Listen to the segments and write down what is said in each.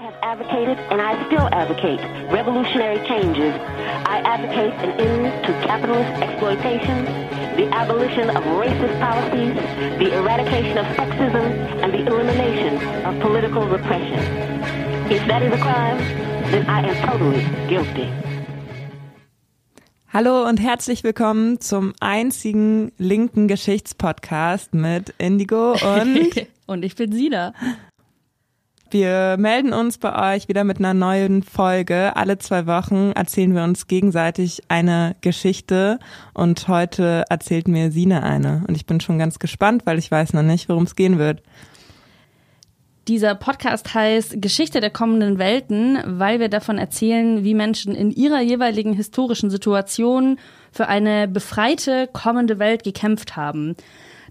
I have advocated and I still advocate revolutionary changes. I advocate an end to capitalist exploitation, the abolition of racist policies, the eradication of sexism, and the elimination of political repression. If that is a crime, then I am totally guilty. Hallo und herzlich willkommen zum einzigen linken Geschichtspodcast mit Indigo und und ich bin Sina. Wir melden uns bei euch wieder mit einer neuen Folge. Alle zwei Wochen erzählen wir uns gegenseitig eine Geschichte und heute erzählt mir Sina eine. Und ich bin schon ganz gespannt, weil ich weiß noch nicht, worum es gehen wird. Dieser Podcast heißt Geschichte der kommenden Welten, weil wir davon erzählen, wie Menschen in ihrer jeweiligen historischen Situation für eine befreite kommende Welt gekämpft haben.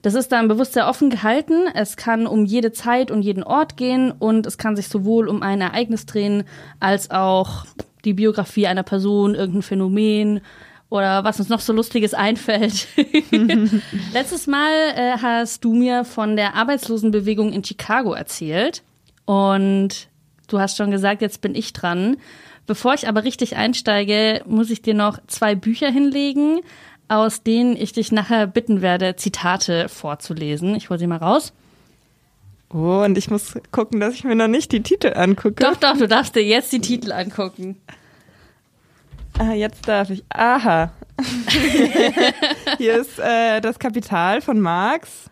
Das ist dann bewusst sehr offen gehalten. Es kann um jede Zeit und jeden Ort gehen und es kann sich sowohl um ein Ereignis drehen als auch die Biografie einer Person, irgendein Phänomen oder was uns noch so Lustiges einfällt. Letztes Mal äh, hast du mir von der Arbeitslosenbewegung in Chicago erzählt und du hast schon gesagt, jetzt bin ich dran. Bevor ich aber richtig einsteige, muss ich dir noch zwei Bücher hinlegen aus denen ich dich nachher bitten werde, Zitate vorzulesen. Ich hole sie mal raus. Oh, und ich muss gucken, dass ich mir noch nicht die Titel angucke. Doch, doch, du darfst dir jetzt die Titel angucken. Ah, jetzt darf ich. Aha. Hier ist äh, das Kapital von Marx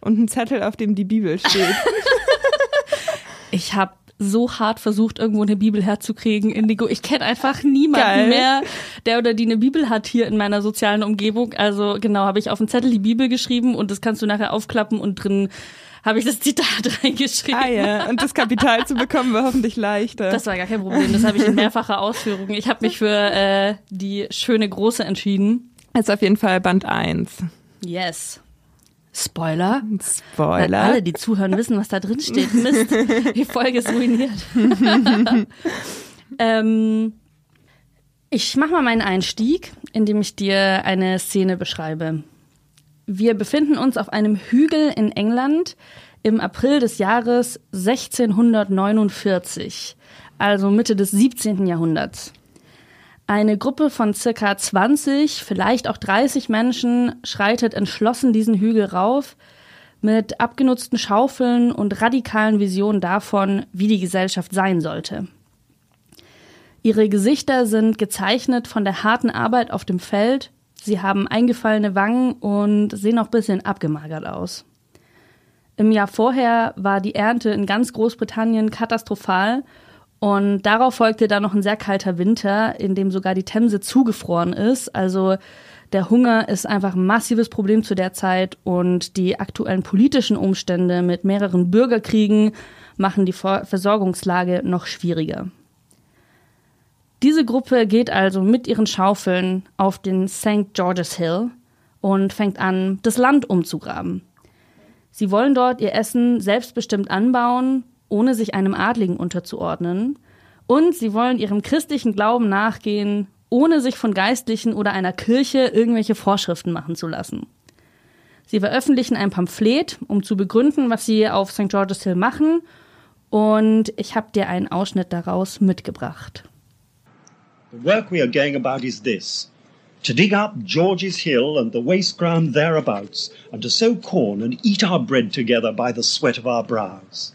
und ein Zettel, auf dem die Bibel steht. ich habe so hart versucht, irgendwo eine Bibel herzukriegen, Indigo. Ich kenne einfach niemanden Geil. mehr, der oder die eine Bibel hat hier in meiner sozialen Umgebung. Also genau, habe ich auf den Zettel die Bibel geschrieben und das kannst du nachher aufklappen und drin habe ich das Zitat reingeschrieben. Ah ja, und das Kapital zu bekommen war hoffentlich leichter. Das war gar kein Problem. Das habe ich in mehrfacher Ausführung. Ich habe mich für äh, die schöne große entschieden. Jetzt auf jeden Fall Band 1. Yes. Spoiler. Spoiler. Alle, die zuhören, wissen, was da drin steht. Mist, die Folge ist ruiniert. ähm, ich mache mal meinen Einstieg, indem ich dir eine Szene beschreibe. Wir befinden uns auf einem Hügel in England im April des Jahres 1649, also Mitte des 17. Jahrhunderts. Eine Gruppe von circa 20, vielleicht auch 30 Menschen schreitet entschlossen diesen Hügel rauf mit abgenutzten Schaufeln und radikalen Visionen davon, wie die Gesellschaft sein sollte. Ihre Gesichter sind gezeichnet von der harten Arbeit auf dem Feld, sie haben eingefallene Wangen und sehen auch ein bisschen abgemagert aus. Im Jahr vorher war die Ernte in ganz Großbritannien katastrophal und darauf folgte dann noch ein sehr kalter Winter, in dem sogar die Themse zugefroren ist. Also der Hunger ist einfach ein massives Problem zu der Zeit und die aktuellen politischen Umstände mit mehreren Bürgerkriegen machen die Versorgungslage noch schwieriger. Diese Gruppe geht also mit ihren Schaufeln auf den St. George's Hill und fängt an, das Land umzugraben. Sie wollen dort ihr Essen selbstbestimmt anbauen ohne sich einem Adligen unterzuordnen. Und sie wollen ihrem christlichen Glauben nachgehen, ohne sich von Geistlichen oder einer Kirche irgendwelche Vorschriften machen zu lassen. Sie veröffentlichen ein Pamphlet, um zu begründen, was sie auf St. George's Hill machen. Und ich habe dir einen Ausschnitt daraus mitgebracht. The work we are going about is this. To dig up George's Hill and the waste ground thereabouts, and to sow corn and eat our bread together by the sweat of our brows.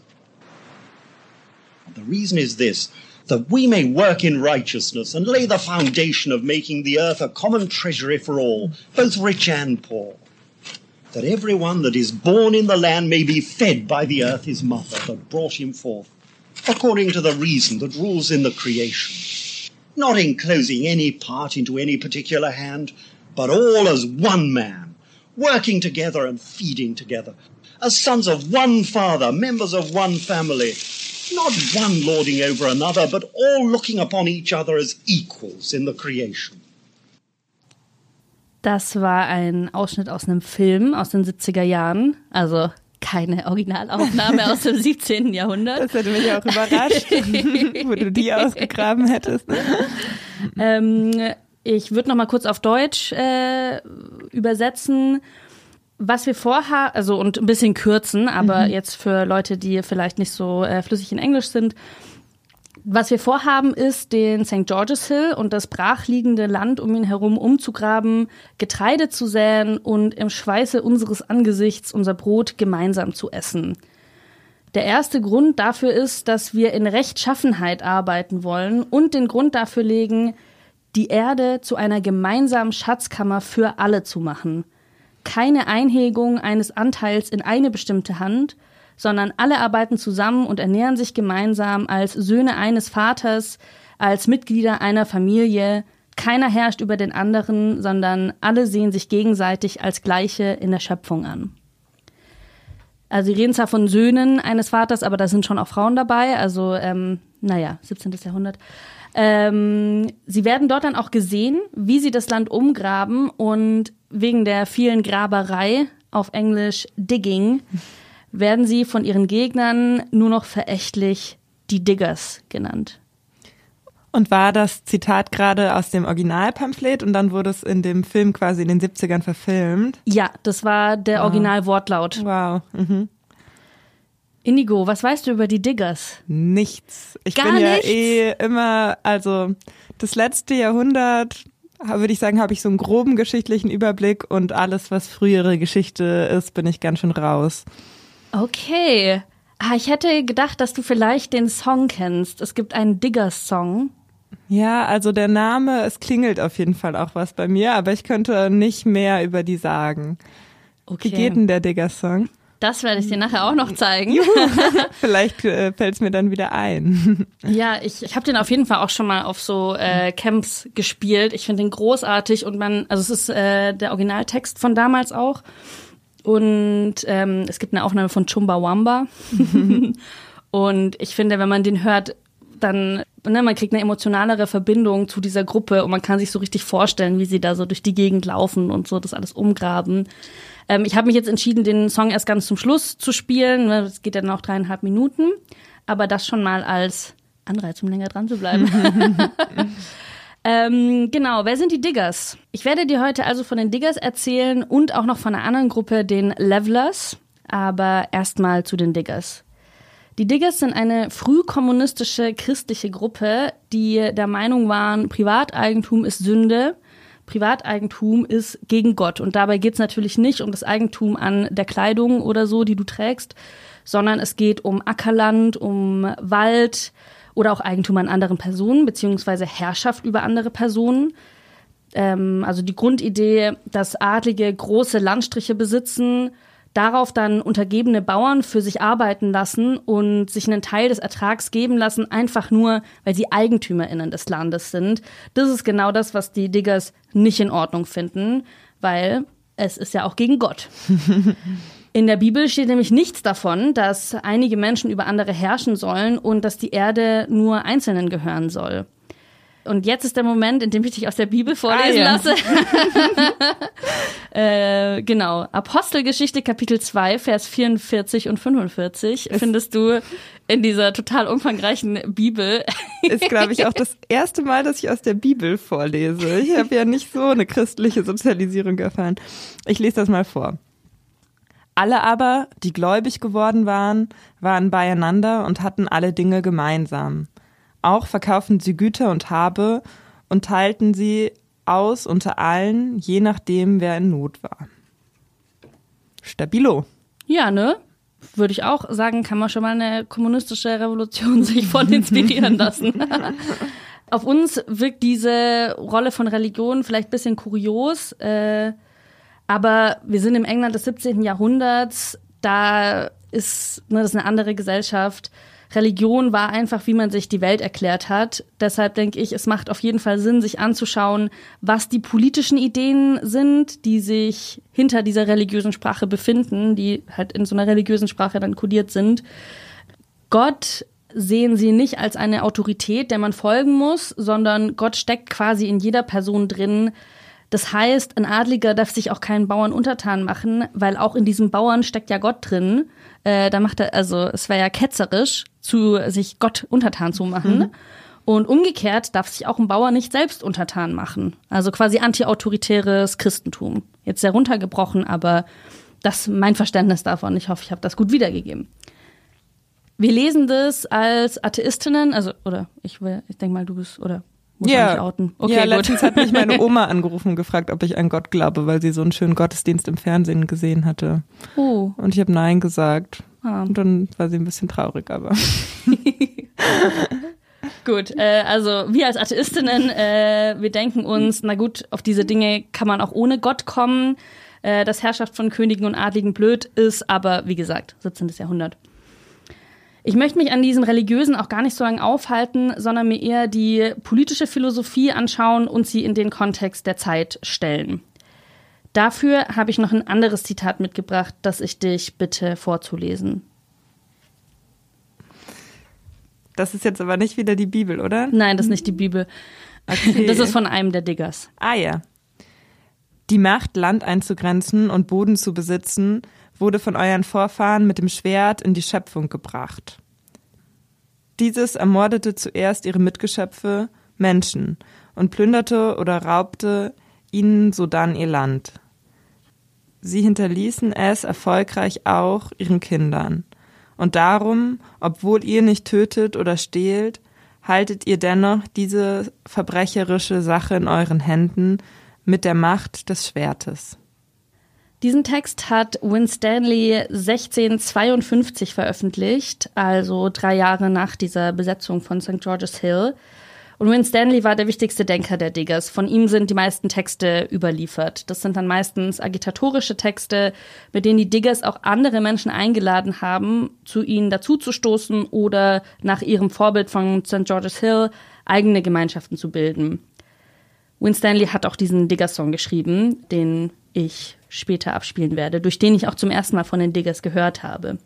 The reason is this that we may work in righteousness and lay the foundation of making the earth a common treasury for all, both rich and poor. That every one that is born in the land may be fed by the earth his mother that brought him forth, according to the reason that rules in the creation, not enclosing any part into any particular hand, but all as one man, working together and feeding together, as sons of one father, members of one family, not one lording over another, but all looking upon each other as equals in the creation. Das war ein Ausschnitt aus einem Film aus den 70er Jahren, also keine Originalaufnahme aus dem 17. Jahrhundert. Das hätte mich auch überrascht, wo du die ausgegraben hättest. Ähm, ich würde noch mal kurz auf Deutsch äh, übersetzen was wir vorhaben, also und ein bisschen kürzen, aber mhm. jetzt für Leute, die vielleicht nicht so äh, flüssig in Englisch sind. Was wir vorhaben, ist, den St. George's Hill und das brachliegende Land um ihn herum umzugraben, Getreide zu säen und im Schweiße unseres Angesichts unser Brot gemeinsam zu essen. Der erste Grund dafür ist, dass wir in Rechtschaffenheit arbeiten wollen und den Grund dafür legen, die Erde zu einer gemeinsamen Schatzkammer für alle zu machen. Keine Einhegung eines Anteils in eine bestimmte Hand, sondern alle arbeiten zusammen und ernähren sich gemeinsam als Söhne eines Vaters, als Mitglieder einer Familie. Keiner herrscht über den anderen, sondern alle sehen sich gegenseitig als Gleiche in der Schöpfung an. Also sie reden zwar von Söhnen eines Vaters, aber da sind schon auch Frauen dabei. Also ähm, naja, 17. Jahrhundert. Ähm, sie werden dort dann auch gesehen, wie sie das Land umgraben und wegen der vielen Graberei, auf Englisch Digging, werden sie von ihren Gegnern nur noch verächtlich die Diggers genannt. Und war das Zitat gerade aus dem Originalpamphlet und dann wurde es in dem Film quasi in den 70ern verfilmt? Ja, das war der Originalwortlaut. Wow. Mhm. Indigo, was weißt du über die Diggers? Nichts. Ich Gar bin ja nichts? eh immer, also das letzte Jahrhundert, würde ich sagen, habe ich so einen groben geschichtlichen Überblick und alles, was frühere Geschichte ist, bin ich ganz schön raus. Okay. Ah, ich hätte gedacht, dass du vielleicht den Song kennst. Es gibt einen Diggers-Song. Ja, also der Name, es klingelt auf jeden Fall auch was bei mir, aber ich könnte nicht mehr über die sagen. Okay. Wie geht denn der Digger-Song? Das werde ich dir nachher auch noch zeigen. Vielleicht äh, fällt es mir dann wieder ein. Ja, ich, ich habe den auf jeden Fall auch schon mal auf so äh, Camps gespielt. Ich finde den großartig und man, also es ist äh, der Originaltext von damals auch. Und ähm, es gibt eine Aufnahme von Chumbawamba. und ich finde, wenn man den hört, dann, ne, man kriegt eine emotionalere Verbindung zu dieser Gruppe und man kann sich so richtig vorstellen, wie sie da so durch die Gegend laufen und so das alles umgraben. Ähm, ich habe mich jetzt entschieden, den Song erst ganz zum Schluss zu spielen. ne, Das geht dann noch dreieinhalb Minuten. Aber das schon mal als Anreiz, um länger dran zu bleiben. ähm, genau, wer sind die Diggers? Ich werde dir heute also von den Diggers erzählen und auch noch von einer anderen Gruppe, den Levelers. Aber erstmal zu den Diggers. Die Diggers sind eine frühkommunistische christliche Gruppe, die der Meinung waren, Privateigentum ist Sünde, Privateigentum ist gegen Gott. Und dabei geht es natürlich nicht um das Eigentum an der Kleidung oder so, die du trägst, sondern es geht um Ackerland, um Wald oder auch Eigentum an anderen Personen, beziehungsweise Herrschaft über andere Personen. Ähm, also die Grundidee, dass Adlige große Landstriche besitzen, darauf dann untergebene Bauern für sich arbeiten lassen und sich einen Teil des Ertrags geben lassen, einfach nur, weil sie EigentümerInnen des Landes sind. Das ist genau das, was die Diggers nicht in Ordnung finden, weil es ist ja auch gegen Gott. In der Bibel steht nämlich nichts davon, dass einige Menschen über andere herrschen sollen und dass die Erde nur Einzelnen gehören soll. Und jetzt ist der Moment, in dem ich dich aus der Bibel vorlesen Ah, ja. lasse. äh, genau. Apostelgeschichte Kapitel 2, Vers 44 und 45 findest du in dieser total umfangreichen Bibel. Ist, glaube ich, auch das erste Mal, dass ich aus der Bibel vorlese. Ich habe ja nicht so eine christliche Sozialisierung erfahren. Ich lese das mal vor. Alle aber, die gläubig geworden waren, waren beieinander und hatten alle Dinge gemeinsam. Auch verkauften sie Güter und Habe und teilten sie aus unter allen, je nachdem, wer in Not war. Stabilo. Ja, ne? Würde ich auch sagen, kann man schon mal eine kommunistische Revolution sich von inspirieren lassen. Auf uns wirkt diese Rolle von Religion vielleicht ein bisschen kurios, äh, aber wir sind im England des 17. Jahrhunderts, da ist, ne, das ist eine andere Gesellschaft. Religion war einfach, wie man sich die Welt erklärt hat. Deshalb denke ich, es macht auf jeden Fall Sinn, sich anzuschauen, was die politischen Ideen sind, die sich hinter dieser religiösen Sprache befinden, die halt in so einer religiösen Sprache dann kodiert sind. Gott sehen sie nicht als eine Autorität, der man folgen muss, sondern Gott steckt quasi in jeder Person drin. Das heißt, ein Adliger darf sich auch keinen Bauern untertan machen, weil auch in diesem Bauern steckt ja Gott drin. Äh, da macht er, also es wäre ja ketzerisch, zu sich Gott untertan zu machen. Und umgekehrt darf sich auch ein Bauer nicht selbst untertan machen. Also quasi antiautoritäres Christentum. Jetzt sehr runtergebrochen, aber das ist mein Verständnis davon. Ich hoffe, ich habe das gut wiedergegeben. Wir lesen das als Atheistinnen, also, oder ich, ich denke mal, du bist, oder muss ja. nicht outen. Okay, ja, gut. letztens hat mich meine Oma angerufen und gefragt, ob ich an Gott glaube, weil sie so einen schönen Gottesdienst im Fernsehen gesehen hatte. Oh. Und ich habe Nein gesagt. Ah. Und dann war sie ein bisschen traurig, aber. gut, äh, also wir als Atheistinnen, äh, wir denken uns, na gut, auf diese Dinge kann man auch ohne Gott kommen. Äh, dass Herrschaft von Königen und Adligen blöd ist, aber wie gesagt, 17. Jahrhundert. Ich möchte mich an diesem Religiösen auch gar nicht so lange aufhalten, sondern mir eher die politische Philosophie anschauen und sie in den Kontext der Zeit stellen. Dafür habe ich noch ein anderes Zitat mitgebracht, das ich dich bitte vorzulesen. Das ist jetzt aber nicht wieder die Bibel, oder? Nein, das ist nicht die Bibel. Okay. Das ist von einem der Diggers. Ah ja. Die Macht, Land einzugrenzen und Boden zu besitzen, wurde von euren Vorfahren mit dem Schwert in die Schöpfung gebracht. Dieses ermordete zuerst ihre Mitgeschöpfe, Menschen, und plünderte oder raubte ihnen sodann ihr Land. Sie hinterließen es erfolgreich auch ihren Kindern. Und darum, obwohl ihr nicht tötet oder stehlt, haltet ihr dennoch diese verbrecherische Sache in euren Händen mit der Macht des Schwertes. Diesen Text hat Winstanley 1652 veröffentlicht, also drei Jahre nach dieser Besetzung von St. George's Hill. Und Winstanley war der wichtigste Denker der Diggers. Von ihm sind die meisten Texte überliefert. Das sind dann meistens agitatorische Texte, mit denen die Diggers auch andere Menschen eingeladen haben, zu ihnen dazuzustoßen oder nach ihrem Vorbild von St. George's Hill eigene Gemeinschaften zu bilden. Winstanley hat auch diesen Digger-Song geschrieben, den ich später abspielen werde, durch den ich auch zum ersten Mal von den Diggers gehört habe.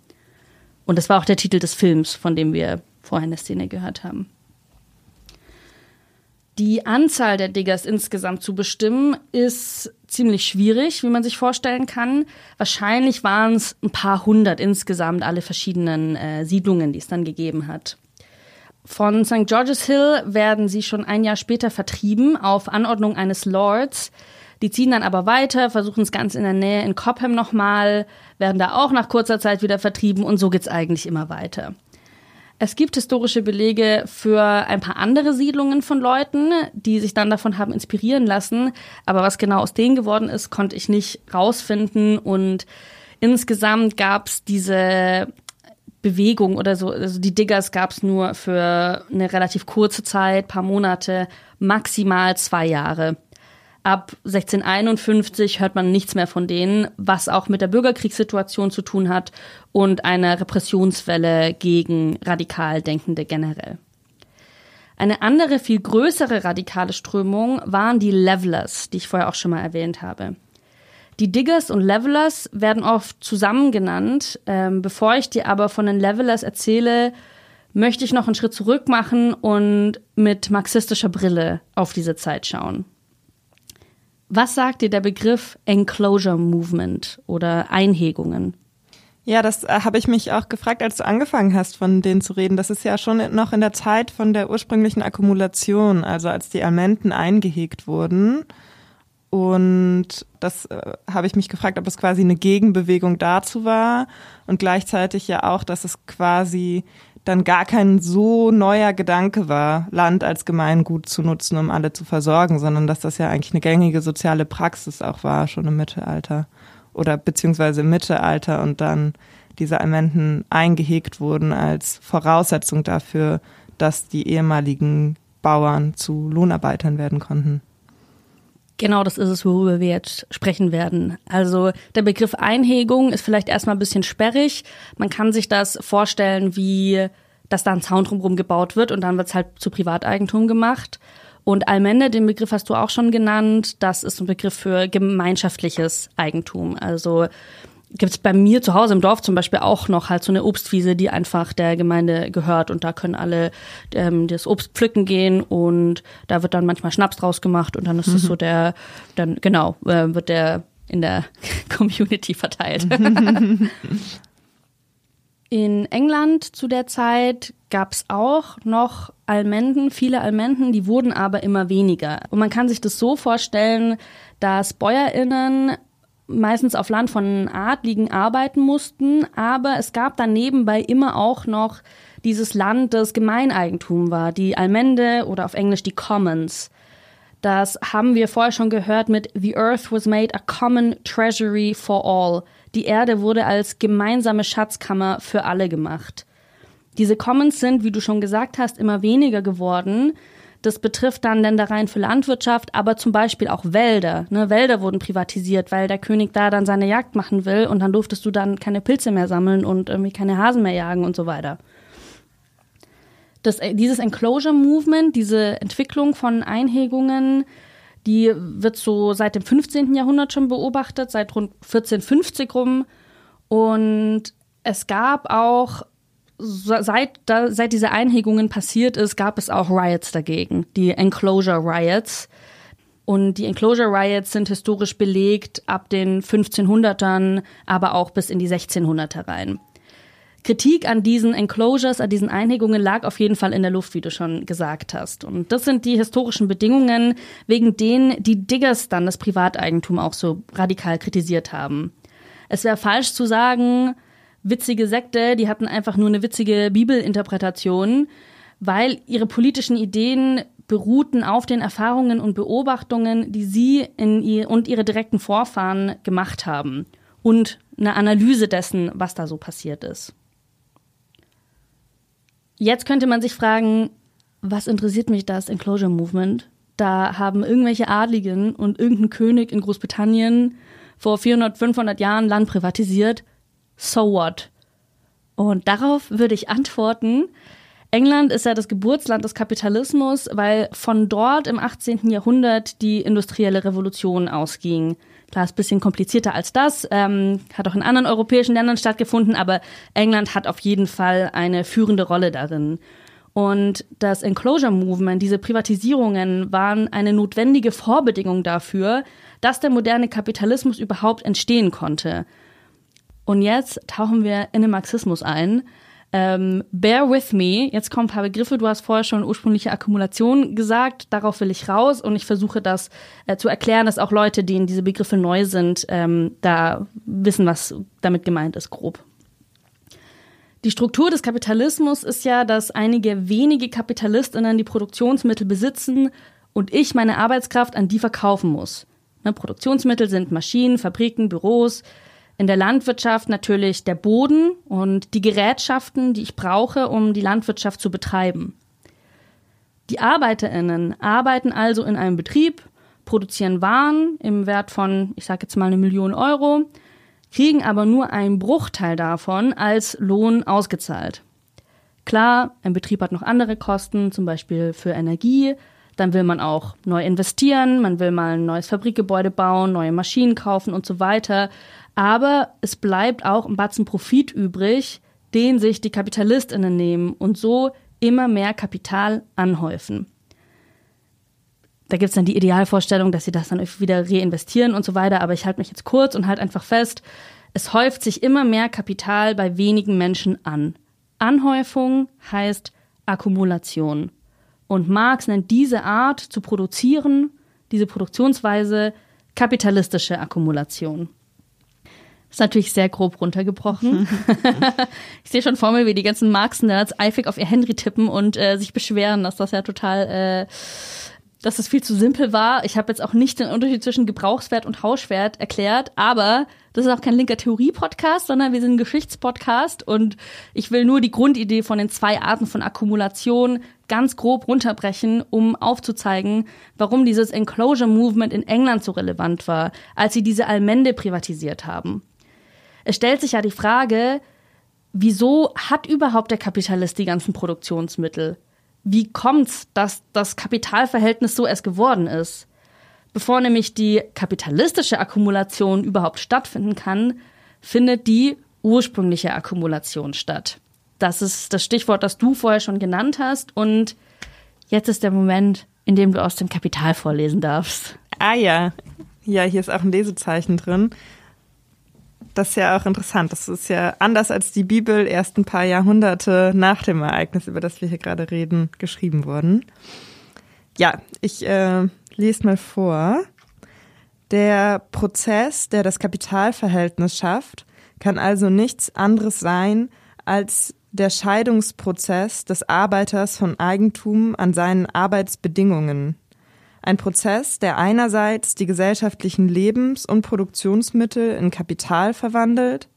Und das war auch der Titel des Films, von dem wir vorhin eine Szene gehört haben. Die Anzahl der Diggers insgesamt zu bestimmen, ist ziemlich schwierig, wie man sich vorstellen kann. Wahrscheinlich waren es ein paar hundert insgesamt, alle verschiedenen äh, Siedlungen, die es dann gegeben hat. Von St. George's Hill werden sie schon ein Jahr später vertrieben auf Anordnung eines Lords, die ziehen dann aber weiter, versuchen es ganz in der Nähe in Cobham nochmal, werden da auch nach kurzer Zeit wieder vertrieben und so geht's eigentlich immer weiter. Es gibt historische Belege für ein paar andere Siedlungen von Leuten, die sich dann davon haben inspirieren lassen. Aber was genau aus denen geworden ist, konnte ich nicht rausfinden. Und insgesamt gab's diese Bewegung oder so, also die Diggers gab's nur für eine relativ kurze Zeit, paar Monate, maximal zwei Jahre. Ab 1651 hört man nichts mehr von denen, was auch mit der Bürgerkriegssituation zu tun hat und einer Repressionswelle gegen radikal Denkende generell. Eine andere, viel größere radikale Strömung waren die Levelers, die ich vorher auch schon mal erwähnt habe. Die Diggers und Levelers werden oft zusammen genannt. Ähm, bevor ich dir aber von den Levelers erzähle, möchte ich noch einen Schritt zurück machen und mit marxistischer Brille auf diese Zeit schauen. Was sagt dir der Begriff Enclosure Movement oder Einhegungen? Ja, das äh, habe ich mich auch gefragt, als du angefangen hast, von denen zu reden. Das ist ja schon noch in der Zeit von der ursprünglichen Akkumulation, also als die Almenten eingehegt wurden. Und das äh, habe ich mich gefragt, ob es quasi eine Gegenbewegung dazu war und gleichzeitig ja auch, dass es quasi dann gar kein so neuer Gedanke war, Land als Gemeingut zu nutzen, um alle zu versorgen, sondern dass das ja eigentlich eine gängige soziale Praxis auch war, schon im Mittelalter oder beziehungsweise im Mittelalter und dann diese Almenten eingehegt wurden als Voraussetzung dafür, dass die ehemaligen Bauern zu Lohnarbeitern werden konnten. Genau, das ist es, worüber wir jetzt sprechen werden. Also der Begriff Einhegung ist vielleicht erstmal ein bisschen sperrig. Man kann sich das vorstellen, wie dass da ein Zaun drumherum gebaut wird und dann wird es halt zu Privateigentum gemacht. Und Allmende, den Begriff hast du auch schon genannt, das ist ein Begriff für gemeinschaftliches Eigentum. Also gibt es bei mir zu Hause im Dorf zum Beispiel auch noch halt so eine Obstwiese, die einfach der Gemeinde gehört und da können alle ähm, das Obst pflücken gehen und da wird dann manchmal Schnaps draus gemacht und dann ist es mhm. so der, dann genau, äh, wird der in der Community verteilt. in England zu der Zeit gab es auch noch Almenden, viele Almenden, die wurden aber immer weniger. Und man kann sich das so vorstellen, dass BäuerInnen meistens auf Land von Adligen arbeiten mussten, aber es gab dann nebenbei immer auch noch dieses Land, das Gemeineigentum war, die Almende oder auf Englisch die Commons. Das haben wir vorher schon gehört mit The Earth was made a common treasury for all. Die Erde wurde als gemeinsame Schatzkammer für alle gemacht. Diese Commons sind, wie du schon gesagt hast, immer weniger geworden. Das betrifft dann Ländereien für Landwirtschaft, aber zum Beispiel auch Wälder. Ne, Wälder wurden privatisiert, weil der König da dann seine Jagd machen will und dann durftest du dann keine Pilze mehr sammeln und irgendwie keine Hasen mehr jagen und so weiter. Das, dieses Enclosure Movement, diese Entwicklung von Einhegungen, die wird so seit dem 15. Jahrhundert schon beobachtet, seit rund 1450 rum. Und es gab auch seit, da, seit diese Einhegungen passiert ist, gab es auch Riots dagegen, die Enclosure Riots. Und die Enclosure Riots sind historisch belegt ab den 1500ern, aber auch bis in die 1600er rein. Kritik an diesen Enclosures, an diesen Einhegungen lag auf jeden Fall in der Luft, wie du schon gesagt hast. Und das sind die historischen Bedingungen, wegen denen die Diggers dann das Privateigentum auch so radikal kritisiert haben. Es wäre falsch zu sagen, witzige Sekte, die hatten einfach nur eine witzige Bibelinterpretation, weil ihre politischen Ideen beruhten auf den Erfahrungen und Beobachtungen, die sie ihr und ihre direkten Vorfahren gemacht haben und eine Analyse dessen, was da so passiert ist. Jetzt könnte man sich fragen, was interessiert mich das Enclosure Movement? Da haben irgendwelche Adligen und irgendein König in Großbritannien vor 400, 500 Jahren Land privatisiert so what? Und darauf würde ich antworten, England ist ja das Geburtsland des Kapitalismus, weil von dort im 18. Jahrhundert die industrielle Revolution ausging. Klar, ist ein bisschen komplizierter als das, ähm, hat auch in anderen europäischen Ländern stattgefunden, aber England hat auf jeden Fall eine führende Rolle darin. Und das Enclosure Movement, diese Privatisierungen waren eine notwendige Vorbedingung dafür, dass der moderne Kapitalismus überhaupt entstehen konnte. Und jetzt tauchen wir in den Marxismus ein. Ähm, bear with me. Jetzt kommen ein paar Begriffe. Du hast vorher schon ursprüngliche Akkumulation gesagt. Darauf will ich raus und ich versuche das äh, zu erklären, dass auch Leute, denen diese Begriffe neu sind, ähm, da wissen, was damit gemeint ist, grob. Die Struktur des Kapitalismus ist ja, dass einige wenige Kapitalistinnen die Produktionsmittel besitzen und ich meine Arbeitskraft an die verkaufen muss. Ne, Produktionsmittel sind Maschinen, Fabriken, Büros, in der Landwirtschaft natürlich der Boden und die Gerätschaften, die ich brauche, um die Landwirtschaft zu betreiben. Die Arbeiterinnen arbeiten also in einem Betrieb, produzieren Waren im Wert von, ich sage jetzt mal eine Million Euro, kriegen aber nur einen Bruchteil davon als Lohn ausgezahlt. Klar, ein Betrieb hat noch andere Kosten, zum Beispiel für Energie. Dann will man auch neu investieren, man will mal ein neues Fabrikgebäude bauen, neue Maschinen kaufen und so weiter. Aber es bleibt auch ein Batzen Profit übrig, den sich die KapitalistInnen nehmen und so immer mehr Kapital anhäufen. Da gibt es dann die Idealvorstellung, dass sie das dann wieder reinvestieren und so weiter, aber ich halte mich jetzt kurz und halte einfach fest, es häuft sich immer mehr Kapital bei wenigen Menschen an. Anhäufung heißt Akkumulation. Und Marx nennt diese Art zu produzieren, diese Produktionsweise kapitalistische Akkumulation. Ist natürlich sehr grob runtergebrochen. ich sehe schon vor mir, wie die ganzen Marx-Nerds eifrig auf ihr Henry tippen und äh, sich beschweren, dass das ja total, äh, dass das viel zu simpel war. Ich habe jetzt auch nicht den Unterschied zwischen Gebrauchswert und Hauswert erklärt, aber das ist auch kein linker Theorie-Podcast, sondern wir sind ein Geschichtspodcast und ich will nur die Grundidee von den zwei Arten von Akkumulation ganz grob runterbrechen, um aufzuzeigen, warum dieses Enclosure Movement in England so relevant war, als sie diese Allmende privatisiert haben. Es stellt sich ja die Frage, wieso hat überhaupt der Kapitalist die ganzen Produktionsmittel? Wie kommt's, dass das Kapitalverhältnis so erst geworden ist? Bevor nämlich die kapitalistische Akkumulation überhaupt stattfinden kann, findet die ursprüngliche Akkumulation statt. Das ist das Stichwort, das du vorher schon genannt hast. Und jetzt ist der Moment, in dem du aus dem Kapital vorlesen darfst. Ah ja. Ja, hier ist auch ein Lesezeichen drin das ist ja auch interessant. Das ist ja anders als die Bibel erst ein paar Jahrhunderte nach dem Ereignis, über das wir hier gerade reden, geschrieben worden. Ja, ich äh, lese mal vor. Der Prozess, der das Kapitalverhältnis schafft, kann also nichts anderes sein als der Scheidungsprozess des Arbeiters von Eigentum an seinen Arbeitsbedingungen. Ein Prozess, der einerseits die gesellschaftlichen Lebens- und Produktionsmittel in Kapital verwandelt,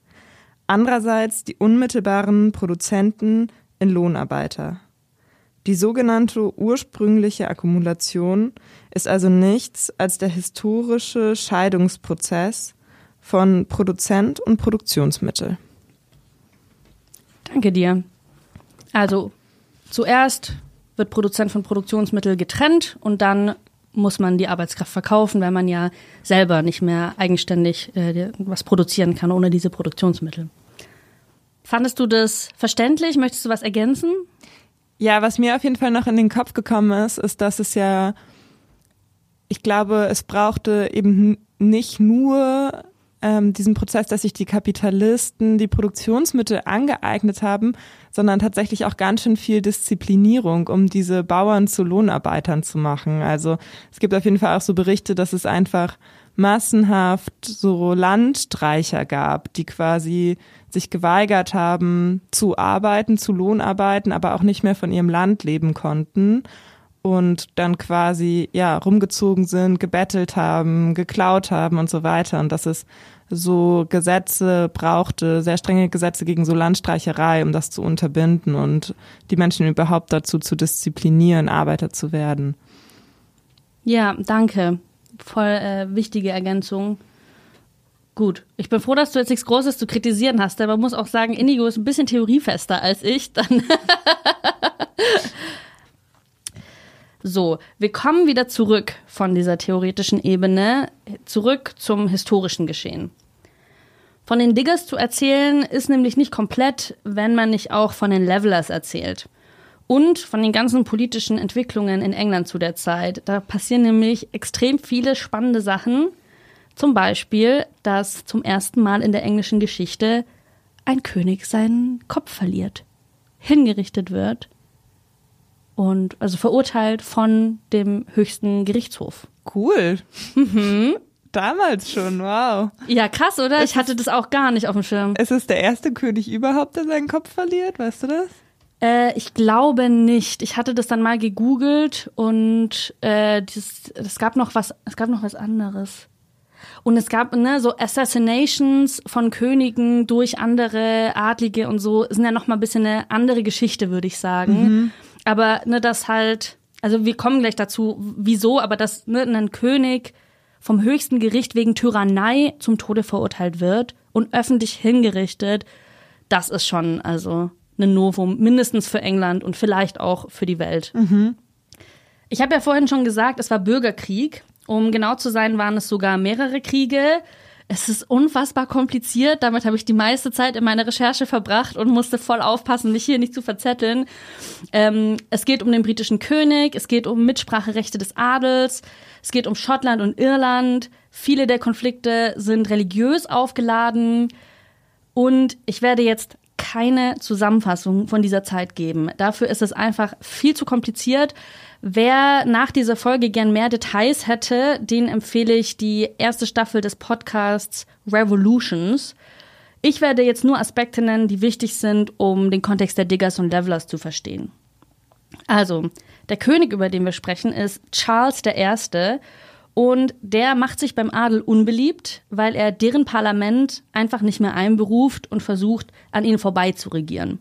andererseits die unmittelbaren Produzenten in Lohnarbeiter. Die sogenannte ursprüngliche Akkumulation ist also nichts als der historische Scheidungsprozess von Produzent und Produktionsmittel. Danke dir. Also zuerst wird Produzent von Produktionsmittel getrennt und dann muss man die Arbeitskraft verkaufen, weil man ja selber nicht mehr eigenständig äh, was produzieren kann ohne diese Produktionsmittel. Fandest du das verständlich? Möchtest du was ergänzen? Ja, was mir auf jeden Fall noch in den Kopf gekommen ist, ist, dass es ja, ich glaube, es brauchte eben nicht nur ähm, diesen Prozess, dass sich die Kapitalisten die Produktionsmittel angeeignet haben, sondern tatsächlich auch ganz schön viel Disziplinierung, um diese Bauern zu Lohnarbeitern zu machen. Also es gibt auf jeden Fall auch so Berichte, dass es einfach massenhaft so Landstreicher gab, die quasi sich geweigert haben zu arbeiten, zu Lohnarbeiten, aber auch nicht mehr von ihrem Land leben konnten und dann quasi ja rumgezogen sind, gebettelt haben, geklaut haben und so weiter und dass es so Gesetze brauchte, sehr strenge Gesetze gegen so Landstreicherei, um das zu unterbinden und die Menschen überhaupt dazu zu disziplinieren, Arbeiter zu werden. Ja, danke. Voll äh, wichtige Ergänzung. Gut, ich bin froh, dass du jetzt nichts Großes zu kritisieren hast, aber man muss auch sagen, Indigo ist ein bisschen theoriefester als ich. Dann So, wir kommen wieder zurück von dieser theoretischen Ebene, zurück zum historischen Geschehen. Von den Diggers zu erzählen ist nämlich nicht komplett, wenn man nicht auch von den Levelers erzählt. Und von den ganzen politischen Entwicklungen in England zu der Zeit. Da passieren nämlich extrem viele spannende Sachen. Zum Beispiel, dass zum ersten Mal in der englischen Geschichte ein König seinen Kopf verliert, hingerichtet wird und also verurteilt von dem höchsten Gerichtshof. Cool. Mhm. Damals schon, wow. Ja, krass, oder? Es ich hatte das auch gar nicht auf dem Schirm. Ist es der erste König überhaupt, der seinen Kopf verliert? Weißt du das? Äh, ich glaube nicht. Ich hatte das dann mal gegoogelt und äh, es gab noch was, es gab noch was anderes. Und es gab ne, so Assassinations von Königen durch andere Adlige und so, sind ja noch mal ein bisschen eine andere Geschichte, würde ich sagen. Mhm. Aber ne, das halt, also wir kommen gleich dazu, wieso, aber dass ne, ein König vom höchsten Gericht wegen Tyrannei zum Tode verurteilt wird und öffentlich hingerichtet, das ist schon also ein Novum, mindestens für England und vielleicht auch für die Welt. Mhm. Ich habe ja vorhin schon gesagt, es war Bürgerkrieg. Um genau zu sein, waren es sogar mehrere Kriege. Es ist unfassbar kompliziert. Damit habe ich die meiste Zeit in meiner Recherche verbracht und musste voll aufpassen, mich hier nicht zu verzetteln. Ähm, es geht um den britischen König, es geht um Mitspracherechte des Adels, es geht um Schottland und Irland. Viele der Konflikte sind religiös aufgeladen. Und ich werde jetzt keine Zusammenfassung von dieser Zeit geben. Dafür ist es einfach viel zu kompliziert. Wer nach dieser Folge gern mehr Details hätte, den empfehle ich die erste Staffel des Podcasts Revolutions. Ich werde jetzt nur Aspekte nennen, die wichtig sind, um den Kontext der Diggers und Levelers zu verstehen. Also, der König, über den wir sprechen, ist Charles I. Und der macht sich beim Adel unbeliebt, weil er deren Parlament einfach nicht mehr einberuft und versucht, an ihnen vorbei zu regieren.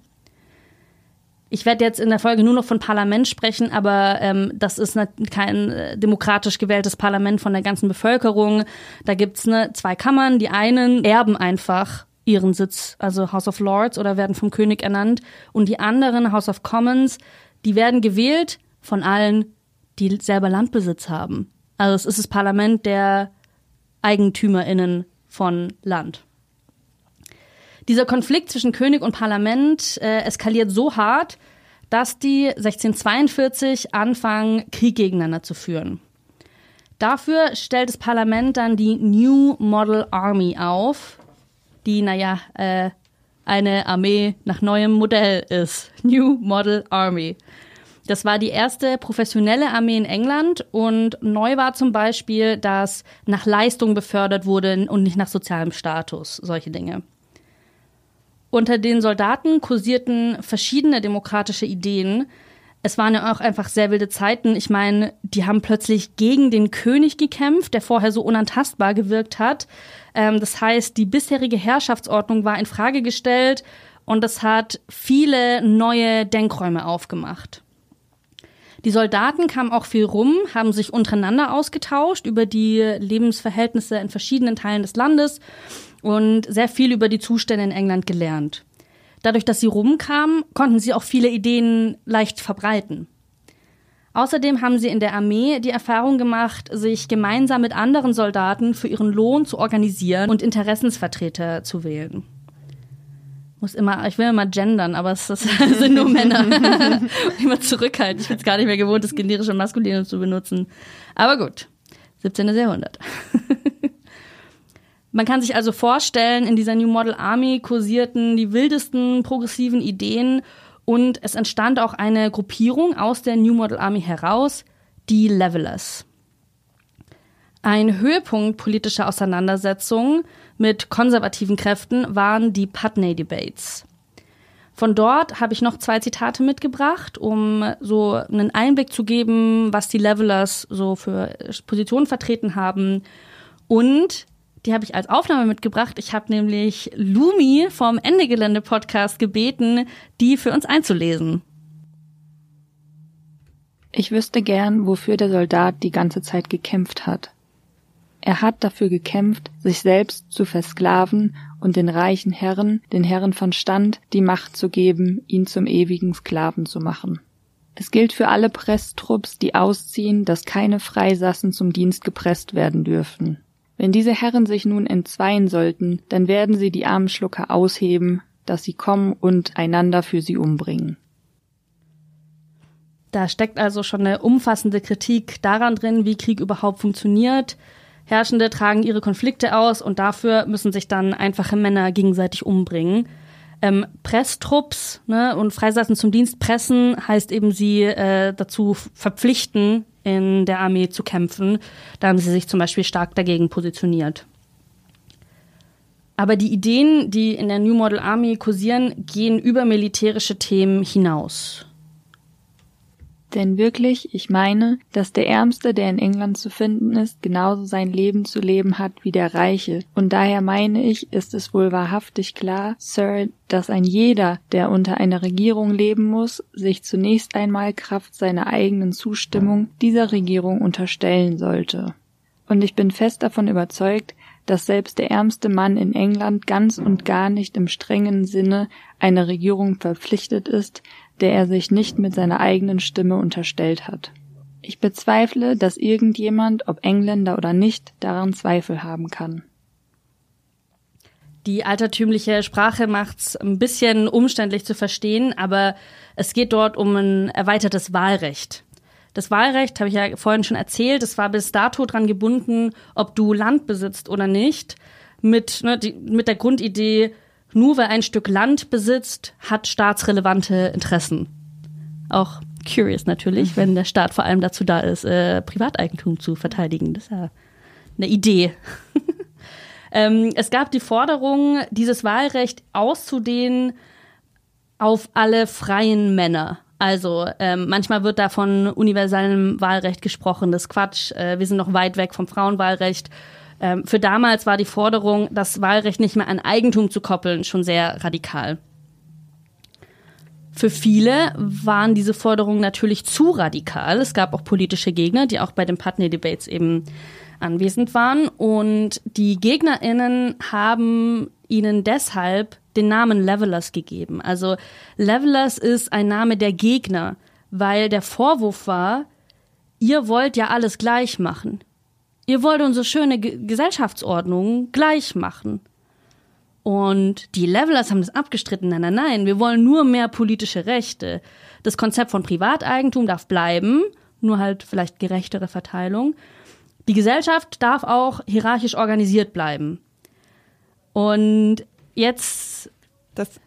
Ich werde jetzt in der Folge nur noch von Parlament sprechen, aber ähm, das ist ne, kein äh, demokratisch gewähltes Parlament von der ganzen Bevölkerung. Da gibt's ne, zwei Kammern. Die einen erben einfach ihren Sitz, also House of Lords oder werden vom König ernannt. Und die anderen, House of Commons, die werden gewählt von allen, die selber Landbesitz haben. Also es ist das Parlament der EigentümerInnen von Land. Dieser Konflikt zwischen König und Parlament äh, eskaliert so hart, dass die 1642 anfangen, Krieg gegeneinander zu führen. Dafür stellt das Parlament dann die New Model Army auf, die, naja, äh, eine Armee nach neuem Modell ist. New Model Army. Das war die erste professionelle Armee in England und neu war zum Beispiel, dass nach Leistung befördert wurde und nicht nach sozialem Status, solche Dinge. Unter den Soldaten kursierten verschiedene demokratische Ideen. Es waren ja auch einfach sehr wilde Zeiten. Ich meine, die haben plötzlich gegen den König gekämpft, der vorher so unantastbar gewirkt hat. Ähm, das heißt, die bisherige Herrschaftsordnung war in Frage gestellt und das hat viele neue Denkräume aufgemacht. Die Soldaten kamen auch viel rum, haben sich untereinander ausgetauscht über die Lebensverhältnisse in verschiedenen Teilen des Landes und sehr viel über die Zustände in England gelernt. Dadurch, dass sie rumkamen, konnten sie auch viele Ideen leicht verbreiten. Außerdem haben sie in der Armee die Erfahrung gemacht, sich gemeinsam mit anderen Soldaten für ihren Lohn zu organisieren und Interessensvertreter zu wählen muss immer, ich will immer gendern, aber es, das sind nur Männer. immer zurückhalten. Ich bin es gar nicht mehr gewohnt, das generische Maskuline zu benutzen. Aber gut, 17. Jahrhundert. Man kann sich also vorstellen, in dieser New Model Army kursierten die wildesten progressiven Ideen und es entstand auch eine Gruppierung aus der New Model Army heraus, die Levelers. Ein Höhepunkt politischer Auseinandersetzungen mit konservativen Kräften waren die Putney Debates. Von dort habe ich noch zwei Zitate mitgebracht, um so einen Einblick zu geben, was die Levelers so für Positionen vertreten haben. Und die habe ich als Aufnahme mitgebracht. Ich habe nämlich Lumi vom Ende Gelände Podcast gebeten, die für uns einzulesen. Ich wüsste gern, wofür der Soldat die ganze Zeit gekämpft hat. Er hat dafür gekämpft, sich selbst zu versklaven und den reichen Herren, den Herren von Stand, die Macht zu geben, ihn zum ewigen Sklaven zu machen. Es gilt für alle Presstrupps, die ausziehen, dass keine Freisassen zum Dienst gepresst werden dürfen. Wenn diese Herren sich nun entzweien sollten, dann werden sie die armen Schlucker ausheben, dass sie kommen und einander für sie umbringen. Da steckt also schon eine umfassende Kritik daran drin, wie Krieg überhaupt funktioniert, Herrschende tragen ihre Konflikte aus und dafür müssen sich dann einfache Männer gegenseitig umbringen. Ähm, Presstrupps ne, und Freisetzen zum Dienst pressen heißt eben, sie äh, dazu verpflichten, in der Armee zu kämpfen. Da haben sie sich zum Beispiel stark dagegen positioniert. Aber die Ideen, die in der New Model Army kursieren, gehen über militärische Themen hinaus. Denn wirklich, ich meine, dass der Ärmste, der in England zu finden ist, genauso sein Leben zu leben hat wie der Reiche. Und daher meine ich, ist es wohl wahrhaftig klar, Sir, dass ein jeder, der unter einer Regierung leben muss, sich zunächst einmal Kraft seiner eigenen Zustimmung dieser Regierung unterstellen sollte. Und ich bin fest davon überzeugt, dass selbst der ärmste Mann in England ganz und gar nicht im strengen Sinne einer Regierung verpflichtet ist, der er sich nicht mit seiner eigenen Stimme unterstellt hat. Ich bezweifle, dass irgendjemand, ob Engländer oder nicht, daran Zweifel haben kann. Die altertümliche Sprache macht's ein bisschen umständlich zu verstehen, aber es geht dort um ein erweitertes Wahlrecht. Das Wahlrecht, habe ich ja vorhin schon erzählt, das war bis dato dran gebunden, ob du Land besitzt oder nicht, mit, ne, die, mit der Grundidee, nur wer ein Stück Land besitzt, hat staatsrelevante Interessen. Auch curious natürlich, mhm. wenn der Staat vor allem dazu da ist, äh, Privateigentum zu verteidigen. Das ist ja eine Idee. ähm, es gab die Forderung, dieses Wahlrecht auszudehnen auf alle freien Männer. Also ähm, manchmal wird da von universellem Wahlrecht gesprochen. Das ist Quatsch. Äh, wir sind noch weit weg vom Frauenwahlrecht. Ähm, für damals war die Forderung, das Wahlrecht nicht mehr an Eigentum zu koppeln, schon sehr radikal. Für viele waren diese Forderungen natürlich zu radikal. Es gab auch politische Gegner, die auch bei den Putney Debates eben anwesend waren. Und die GegnerInnen haben ihnen deshalb den Namen Levelers gegeben. Also Levelers ist ein Name der Gegner, weil der Vorwurf war, ihr wollt ja alles gleich machen. Ihr wollt unsere schöne G Gesellschaftsordnung gleich machen. Und die Levelers haben das abgestritten. Nein, nein, nein, wir wollen nur mehr politische Rechte. Das Konzept von Privateigentum darf bleiben, nur halt vielleicht gerechtere Verteilung. Die Gesellschaft darf auch hierarchisch organisiert bleiben. Und jetzt. Das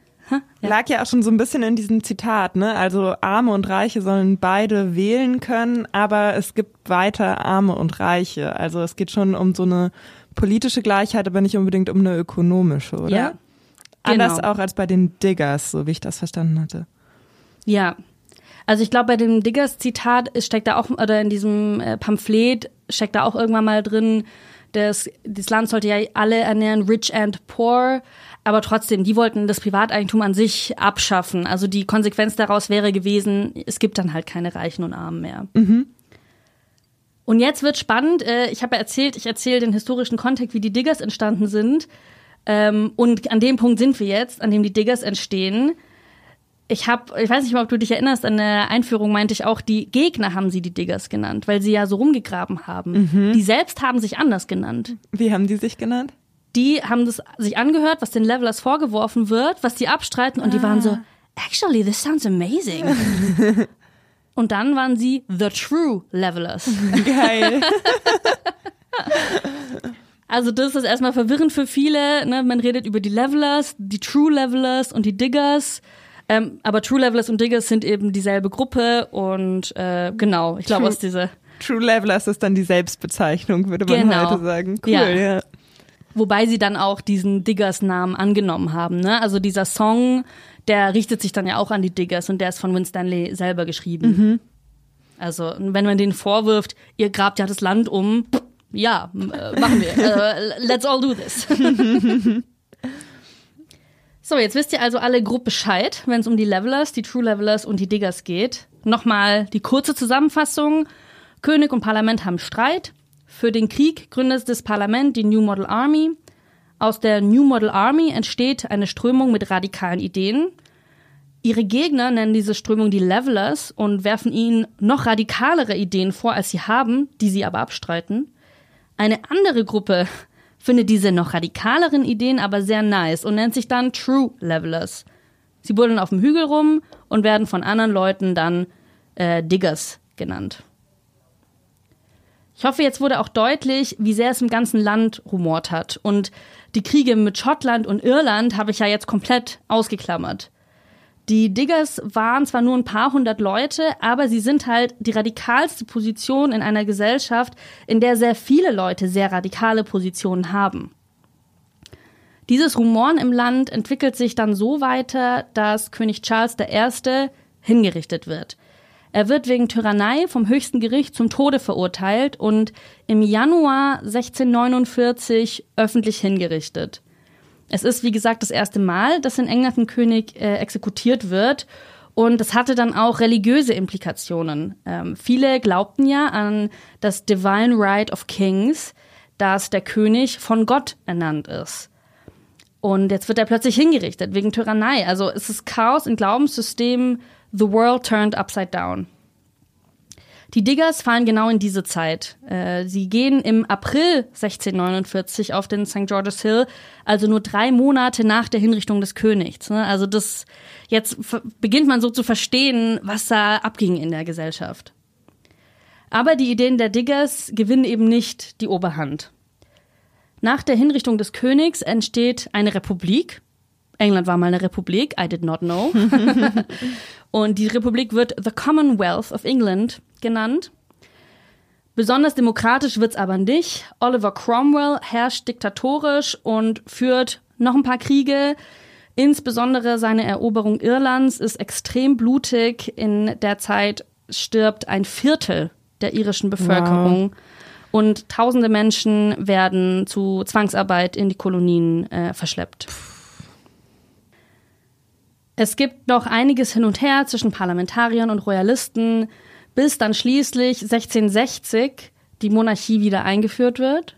Lag ja auch schon so ein bisschen in diesem Zitat, ne? Also Arme und Reiche sollen beide wählen können, aber es gibt weiter Arme und Reiche. Also es geht schon um so eine politische Gleichheit, aber nicht unbedingt um eine ökonomische, oder? Ja. Anders Genau. auch als bei den Diggers, so wie ich das verstanden hatte. Ja. Also ich glaube, bei dem Diggers-Zitat steckt da auch, oder in diesem äh, Pamphlet steckt da auch irgendwann mal drin, das, das Land sollte ja alle ernähren, rich and poor, aber trotzdem, die wollten das Privateigentum an sich abschaffen. Also die Konsequenz daraus wäre gewesen, es gibt dann halt keine Reichen und Armen mehr. Und jetzt wird spannend. Äh, ich habe ja erzählt, ich erzähle den historischen Kontext, wie die Diggers entstanden sind. Ähm, und an dem Punkt sind wir jetzt, an dem die Diggers entstehen. Ich habe, ich weiß nicht mal, ob du dich erinnerst, an der Einführung meinte ich auch, die Gegner haben sie die Diggers genannt, weil sie ja so rumgegraben haben. Die selbst haben sich anders genannt. Wie haben die sich genannt? Die haben das sich angehört, was den Levelers vorgeworfen wird, was die abstreiten und die waren so, actually, this sounds amazing. und dann waren sie the true Levelers. Geil. Also das ist erstmal verwirrend für viele. Ne? Man redet über die Levelers, die True Levelers und die Diggers. Ähm, aber True Levelers und Diggers sind eben dieselbe Gruppe und äh, genau, ich glaube aus dieser. True Levelers ist dann die Selbstbezeichnung, würde man Genau. heute sagen. Cool, Ja. ja. Wobei sie dann auch diesen Diggers-Namen angenommen haben. Ne? Also dieser Song, der richtet sich dann ja auch an die Diggers und der ist von Win Stanley selber geschrieben. Also wenn man denen vorwirft, ihr grabt ja das Land um, ja, äh, machen wir. äh, let's all do this. so, jetzt wisst ihr also alle grob Bescheid, wenn es um die Levelers, die True Levelers und die Diggers geht. Nochmal die kurze Zusammenfassung. König und Parlament haben Streit. Für den Krieg gründet das Parlament die New Model Army. Aus der New Model Army entsteht eine Strömung mit radikalen Ideen. Ihre Gegner nennen diese Strömung die Levelers und werfen ihnen noch radikalere Ideen vor, als sie haben, die sie aber abstreiten. Eine andere Gruppe findet diese noch radikaleren Ideen aber sehr nice und nennt sich dann True Levelers. Sie buddeln auf dem Hügel rum und werden von anderen Leuten dann äh, Diggers genannt. Ich hoffe, jetzt wurde auch deutlich, wie sehr es im ganzen Land rumort hat. Und die Kriege mit Schottland und Irland habe ich ja jetzt komplett ausgeklammert. Die Diggers waren zwar nur ein paar hundert Leute, aber sie sind halt die radikalste Position in einer Gesellschaft, in der sehr viele Leute sehr radikale Positionen haben. Dieses Rumoren im Land entwickelt sich dann so weiter, dass König Charles I. hingerichtet wird. Er wird wegen Tyrannei vom höchsten Gericht zum Tode verurteilt und im Januar 1649 öffentlich hingerichtet. Es ist, wie gesagt, das erste Mal, dass in England ein König äh, exekutiert wird. Und das hatte dann auch religiöse Implikationen. Ähm, viele glaubten ja an das Divine Right of Kings, dass der König von Gott ernannt ist. Und jetzt wird er plötzlich hingerichtet wegen Tyrannei. Also es ist Chaos im Glaubenssystem. The world turned upside down. Die Diggers fallen genau in diese Zeit. Äh, sie gehen im April 1649 auf den St. George's Hill, also nur drei Monate nach der Hinrichtung des Königs. ne? Also das jetzt beginnt man so zu verstehen, was da abging in der Gesellschaft. Aber die Ideen der Diggers gewinnen eben nicht die Oberhand. Nach der Hinrichtung des Königs entsteht eine Republik. England war mal eine Republik, I did not know. Und die Republik wird The Commonwealth of England genannt. Besonders demokratisch wird's aber nicht. Oliver Cromwell herrscht diktatorisch und führt noch ein paar Kriege. Insbesondere seine Eroberung Irlands ist extrem blutig. In der Zeit stirbt ein Viertel der irischen Bevölkerung. Und tausende Menschen werden zu Zwangsarbeit in die Kolonien äh, verschleppt. Es gibt noch einiges hin und her zwischen Parlamentariern und Royalisten, bis dann schließlich 1660 die Monarchie wieder eingeführt wird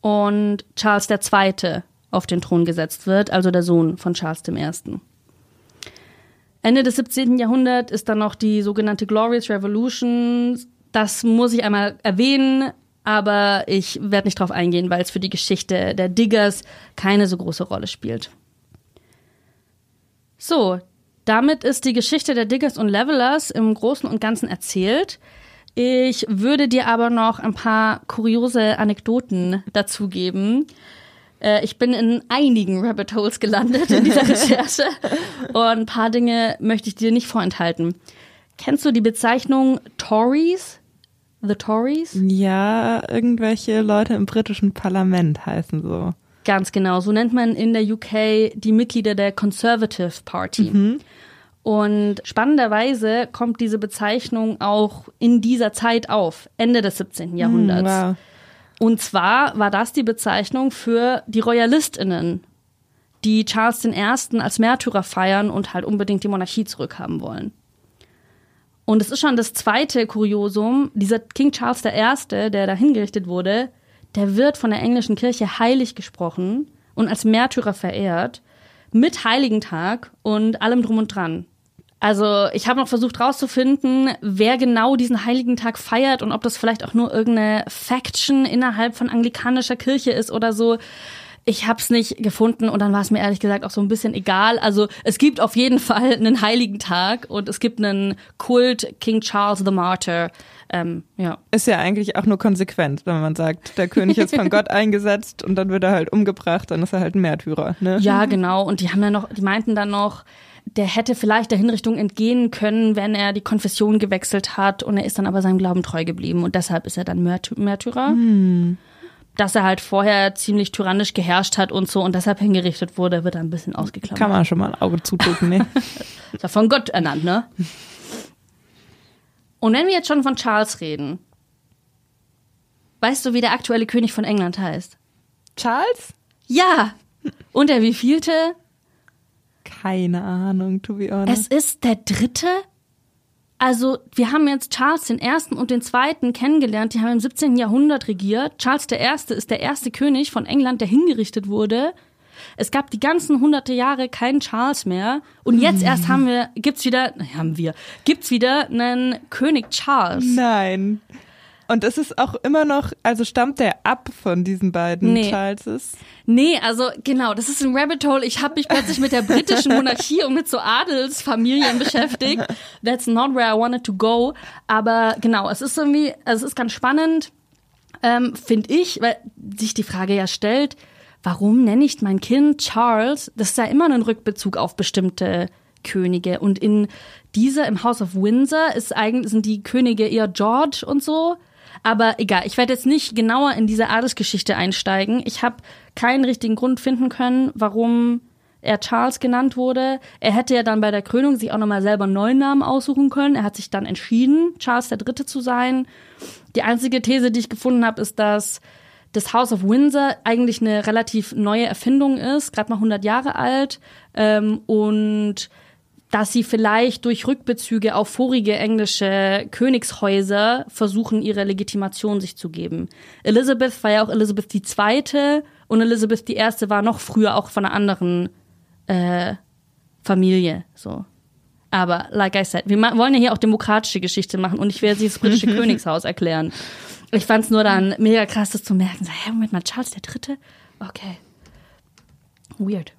und Charles II. auf den Thron gesetzt wird, also der Sohn von Charles I. Ende des 17. Jahrhunderts ist dann noch die sogenannte Glorious Revolution. Das muss ich einmal erwähnen, aber ich werde nicht drauf eingehen, weil es für die Geschichte der Diggers keine so große Rolle spielt. So, damit ist die Geschichte der Diggers und Levelers im Großen und Ganzen erzählt. Ich würde dir aber noch ein paar kuriose Anekdoten dazu geben. Äh, ich bin in einigen Rabbit Holes gelandet in dieser Recherche und ein paar Dinge möchte ich dir nicht vorenthalten. Kennst du die Bezeichnung Tories? The Tories? Ja, irgendwelche Leute im britischen Parlament heißen so. Ganz genau. So nennt man in der UK die Mitglieder der Conservative Party. Und spannenderweise kommt diese Bezeichnung auch in dieser Zeit auf, Ende des 17. Jahrhunderts. Wow. Und zwar war das die Bezeichnung für die RoyalistInnen, die Charles I. als Märtyrer feiern und halt unbedingt die Monarchie zurückhaben wollen. Und es ist schon das zweite Kuriosum, dieser King Charles I., der da hingerichtet wurde, der wird von der englischen Kirche heilig gesprochen und als Märtyrer verehrt, mit Heiligentag und allem drum und dran. Also ich habe noch versucht rauszufinden, wer genau diesen Heiligentag feiert und ob das vielleicht auch nur irgendeine Faction innerhalb von anglikanischer Kirche ist oder so. Ich habe es nicht gefunden und dann war es mir ehrlich gesagt auch so ein bisschen egal. Also es gibt auf jeden Fall einen Heiligentag und es gibt einen Kult King Charles the Martyr. Ähm, ja. Ist ja eigentlich auch nur konsequent, wenn man sagt, der König ist von Gott eingesetzt und dann wird er halt umgebracht, dann ist er halt ein Märtyrer. Ne? Ja, genau. Und die haben ja noch, die meinten dann noch, der hätte vielleicht der Hinrichtung entgehen können, wenn er die Konfession gewechselt hat und er ist dann aber seinem Glauben treu geblieben und deshalb ist er dann Märty- Märtyrer. Dass er halt vorher ziemlich tyrannisch geherrscht hat und so und deshalb hingerichtet wurde, wird dann ein bisschen ausgeklammert. Kann man schon mal ein Auge zudrücken, ne? Ist ja von Gott ernannt, ne? Und wenn wir jetzt schon von Charles reden, weißt du, wie der aktuelle König von England heißt? Charles? Ja! Und der wievielte? Keine Ahnung, to be honest. Es ist der dritte? Also, wir haben jetzt Charles den ersten und den zweiten kennengelernt, die haben im 17. Jahrhundert regiert. Charles der Erste ist der erste König von England, der hingerichtet wurde. Es gab die ganzen hunderte Jahre keinen Charles mehr. Und jetzt erst haben wir, gibt's wieder, haben wir, gibt's wieder einen König Charles. Nein. Und es ist auch immer noch, also stammt der ab von diesen beiden Nee. Charleses? Nee, also genau, das ist ein Rabbit Hole. Ich habe mich plötzlich mit der britischen Monarchie und mit so Adelsfamilien beschäftigt. That's not where I wanted to go. Aber genau, es ist irgendwie, also es ist ganz spannend, ähm, finde ich, weil sich die Frage ja stellt, warum nenne ich mein Kind Charles? Das ist ja immer ein Rückbezug auf bestimmte Könige. Und in dieser, im House of Windsor, ist eigentlich, sind die Könige eher George und so. Aber egal, ich werde jetzt nicht genauer in diese Adelsgeschichte einsteigen. Ich habe keinen richtigen Grund finden können, warum er Charles genannt wurde. Er hätte ja dann bei der Krönung sich auch nochmal selber einen neuen Namen aussuchen können. Er hat sich dann entschieden, Charles Dritte zu sein. Die einzige These, die ich gefunden habe, ist, dass das House of Windsor eigentlich eine relativ neue Erfindung ist, gerade mal 100 Jahre alt ähm, und dass sie vielleicht durch Rückbezüge auf vorige englische Königshäuser versuchen, ihre Legitimation sich zu geben. Elizabeth war ja auch Elizabeth Zweite und Elizabeth Erste war noch früher auch von einer anderen äh, Familie. So. Aber like I said, wir wollen ja hier auch demokratische Geschichte machen und ich werde sie das britische Königshaus erklären. Ich fand es nur dann mega krass, das zu merken. So, hä, Moment mal, Charles der Dritte? Okay. Weird.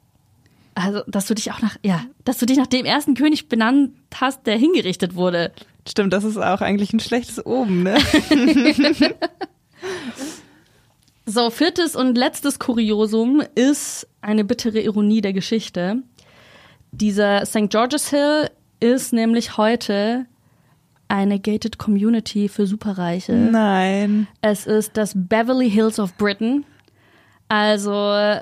Also, dass du dich auch nach, ja, dass du dich nach dem ersten König benannt hast, der hingerichtet wurde. Stimmt, das ist auch eigentlich ein schlechtes Oben, ne? So, viertes und letztes Kuriosum ist eine bittere Ironie der Geschichte. Dieser St. George's Hill ist nämlich heute eine gated Community für Superreiche. Nein. Es ist das Beverly Hills of Britain. Also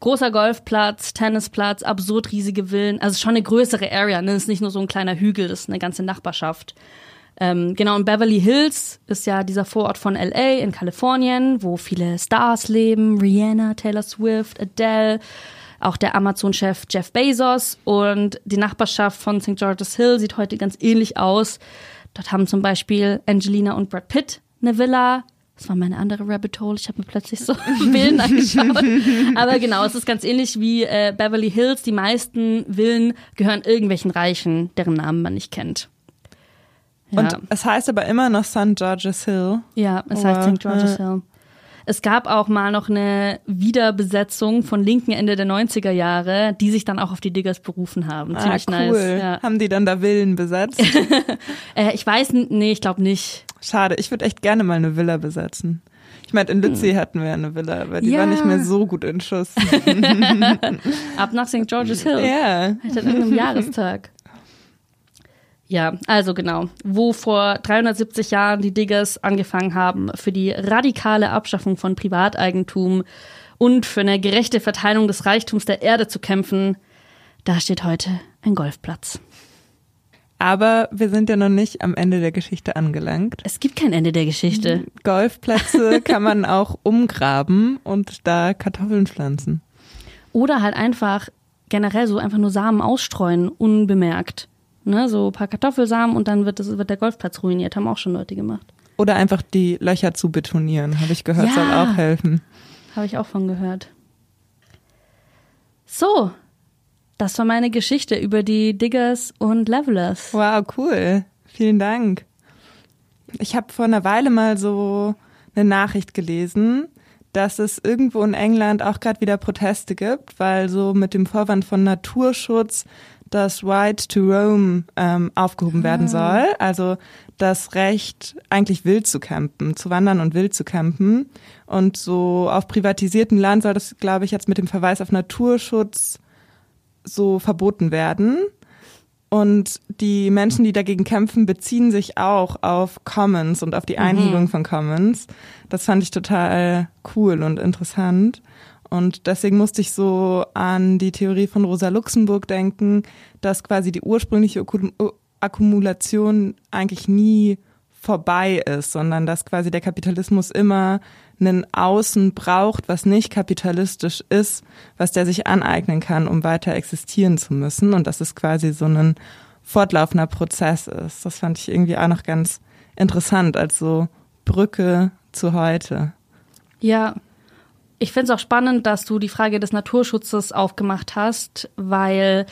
großer Golfplatz, Tennisplatz, absurd riesige Villen. Also schon eine größere Area. Ne? Das ist nicht nur so ein kleiner Hügel, das ist eine ganze Nachbarschaft. Ähm, genau, und Beverly Hills ist ja dieser Vorort von LA in Kalifornien, wo viele Stars leben. Rihanna, Taylor Swift, Adele, auch der Amazon-Chef Jeff Bezos. Und die Nachbarschaft von St. George's Hill sieht heute ganz ähnlich aus. Dort haben zum Beispiel Angelina und Brad Pitt eine Villa. Das war meine andere Rabbit Hole. Ich habe mir plötzlich so Villen angeschaut. Aber genau, es ist ganz ähnlich wie äh, Beverly Hills. Die meisten Villen gehören irgendwelchen Reichen, deren Namen man nicht kennt. Ja. Und es heißt aber immer noch St. George's Hill. Ja, es heißt St. George's Hill. Es gab auch mal noch eine Wiederbesetzung von linken Ende der 90er Jahre, die sich dann auch auf die Diggers berufen haben. Ziemlich ah, cool. nice. Ja. Haben die dann da Villen besetzt? Äh, ich weiß, nee, ich glaube nicht. Schade, ich würde echt gerne mal eine Villa besetzen. Ich meine, in Lützi hm. hatten wir eine Villa, aber die ja. war nicht mehr so gut in Schuss. Ab nach St. George's Hill. Ja. Halt an irgendeinem Jahrestag. Ja, also genau. Wo vor 370 Jahren die Diggers angefangen haben, für die radikale Abschaffung von Privateigentum und für eine gerechte Verteilung des Reichtums der Erde zu kämpfen, da steht heute ein Golfplatz. Aber wir sind ja noch nicht am Ende der Geschichte angelangt. Es gibt kein Ende der Geschichte. Golfplätze kann man auch umgraben und da Kartoffeln pflanzen. Oder halt einfach generell so einfach nur Samen ausstreuen, unbemerkt. Ne, so ein paar Kartoffelsamen und dann wird, das, wird der Golfplatz ruiniert. Haben auch schon Leute gemacht. Oder einfach die Löcher zu betonieren, habe ich gehört, ja, soll auch helfen. Habe ich auch von gehört. So, das war meine Geschichte über die Diggers und Levelers. Wow, cool. Vielen Dank. Ich habe vor einer Weile mal so eine Nachricht gelesen, dass es irgendwo in England auch gerade wieder Proteste gibt, weil so mit dem Vorwand von Naturschutz das Right to Roam ähm, aufgehoben ah. werden soll. Also das Recht, eigentlich wild zu campen, zu wandern und wild zu campen. Und so auf privatisiertem Land soll das, glaube ich, jetzt mit dem Verweis auf Naturschutz so verboten werden. Und die Menschen, die dagegen kämpfen, beziehen sich auch auf Commons und auf die. Einhegung mhm. von Commons. Das fand ich total cool und interessant. Und deswegen musste ich so an die Theorie von Rosa Luxemburg denken, dass quasi die ursprüngliche Akkumulation eigentlich nie vorbei ist, sondern dass quasi der Kapitalismus immer einen Außen braucht, was nicht kapitalistisch ist, was der sich aneignen kann, um weiter existieren zu müssen und dass es quasi so ein fortlaufender Prozess ist. Das fand ich irgendwie auch noch ganz interessant als so Brücke zu heute. Ja, ich finde es auch spannend, dass du die Frage des Naturschutzes aufgemacht hast, weil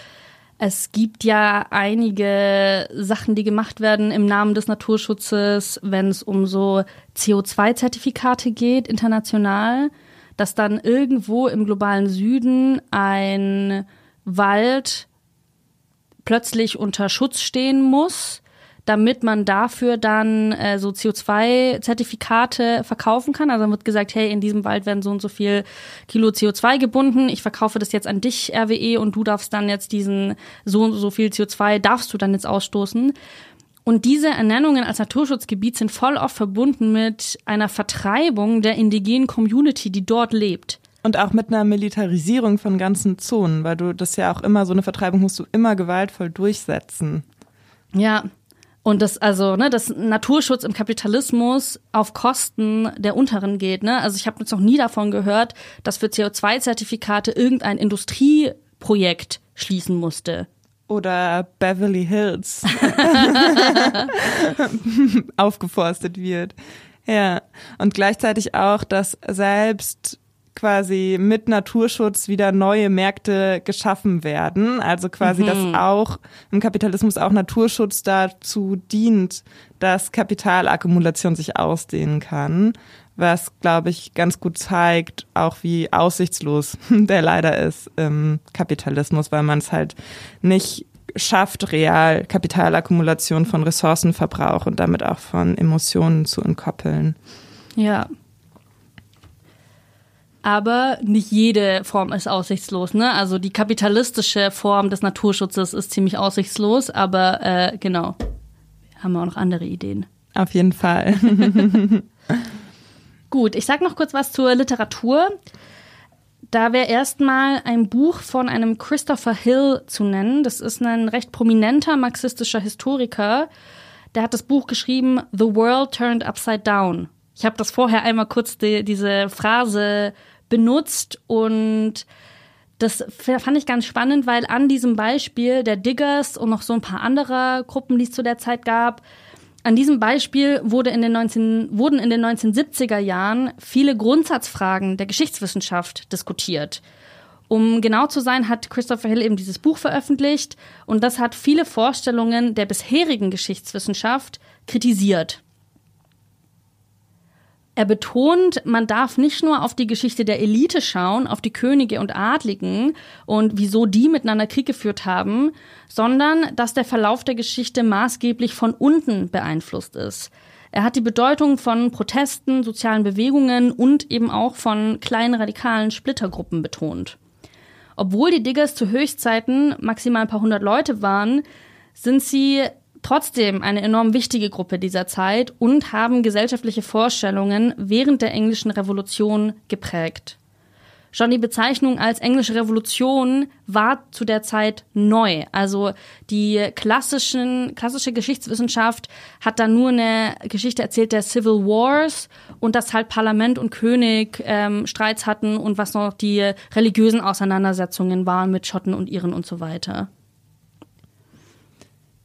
es gibt ja einige Sachen, die gemacht werden im Namen des Naturschutzes, wenn es um so CO2-Zertifikate geht, international, dass dann irgendwo im globalen Süden ein Wald plötzlich unter Schutz stehen muss damit man dafür dann äh, so CO2-Zertifikate verkaufen kann. Also dann wird gesagt, hey, in diesem Wald werden so und so viel Kilo CO2 gebunden. Ich verkaufe das jetzt an dich, RWE, und du darfst dann jetzt diesen so und so viel CO2 darfst du dann jetzt ausstoßen. Und diese Ernennungen als Naturschutzgebiet sind voll oft verbunden mit einer Vertreibung der indigenen Community, die dort lebt. Und auch mit einer Militarisierung von ganzen Zonen, weil du das ja auch immer, so eine Vertreibung musst du immer gewaltvoll durchsetzen. Ja, und das, also, ne, dass Naturschutz im Kapitalismus auf Kosten der Unteren geht, ne? Also ich habe jetzt noch nie davon gehört, dass für CO2-Zertifikate irgendein Industrieprojekt schließen musste. Oder Beverly Hills aufgeforstet wird. Ja. Und gleichzeitig auch, dass selbst quasi mit Naturschutz wieder neue Märkte geschaffen werden. Also quasi, mhm. dass auch im Kapitalismus auch Naturschutz dazu dient, dass Kapitalakkumulation sich ausdehnen kann. Was, glaube ich, ganz gut zeigt, auch wie aussichtslos der leider ist im Kapitalismus, weil man es halt nicht schafft, real Kapitalakkumulation von Ressourcenverbrauch und damit auch von Emotionen zu entkoppeln. Ja, aber nicht jede Form ist aussichtslos. Ne? Also die kapitalistische Form des Naturschutzes ist ziemlich aussichtslos, aber äh, genau, haben wir auch noch andere Ideen. Auf jeden Fall. Gut, ich sag noch kurz was zur Literatur. Da wäre erstmal ein Buch von einem Christopher Hill zu nennen. Das ist ein recht prominenter marxistischer Historiker. Der hat das Buch geschrieben The World Turned Upside Down. Ich habe das vorher einmal kurz die, diese Phrase benutzt und das fand ich ganz spannend, weil an diesem Beispiel der Diggers und noch so ein paar andere Gruppen, die es zu der Zeit gab, an diesem Beispiel wurde in den 19, wurden in den 1970er Jahren viele Grundsatzfragen der Geschichtswissenschaft diskutiert. Um genau zu sein, hat Christopher Hill eben dieses Buch veröffentlicht und das hat viele Vorstellungen der bisherigen Geschichtswissenschaft kritisiert. Er betont, man darf nicht nur auf die Geschichte der Elite schauen, auf die Könige und Adligen und wieso die miteinander Krieg geführt haben, sondern dass der Verlauf der Geschichte maßgeblich von unten beeinflusst ist. Er hat die Bedeutung von Protesten, sozialen Bewegungen und eben auch von kleinen radikalen Splittergruppen betont. Obwohl die Diggers zu Höchstzeiten maximal ein paar hundert Leute waren, sind sie trotzdem eine enorm wichtige Gruppe dieser Zeit und haben gesellschaftliche Vorstellungen während der englischen Revolution geprägt. Schon die Bezeichnung als englische Revolution war zu der Zeit neu. Also die klassischen, klassische Geschichtswissenschaft hat da nur eine Geschichte erzählt der Civil Wars und dass halt Parlament und König ähm, Streits hatten und was noch die religiösen Auseinandersetzungen waren mit Schotten und Iren und so weiter.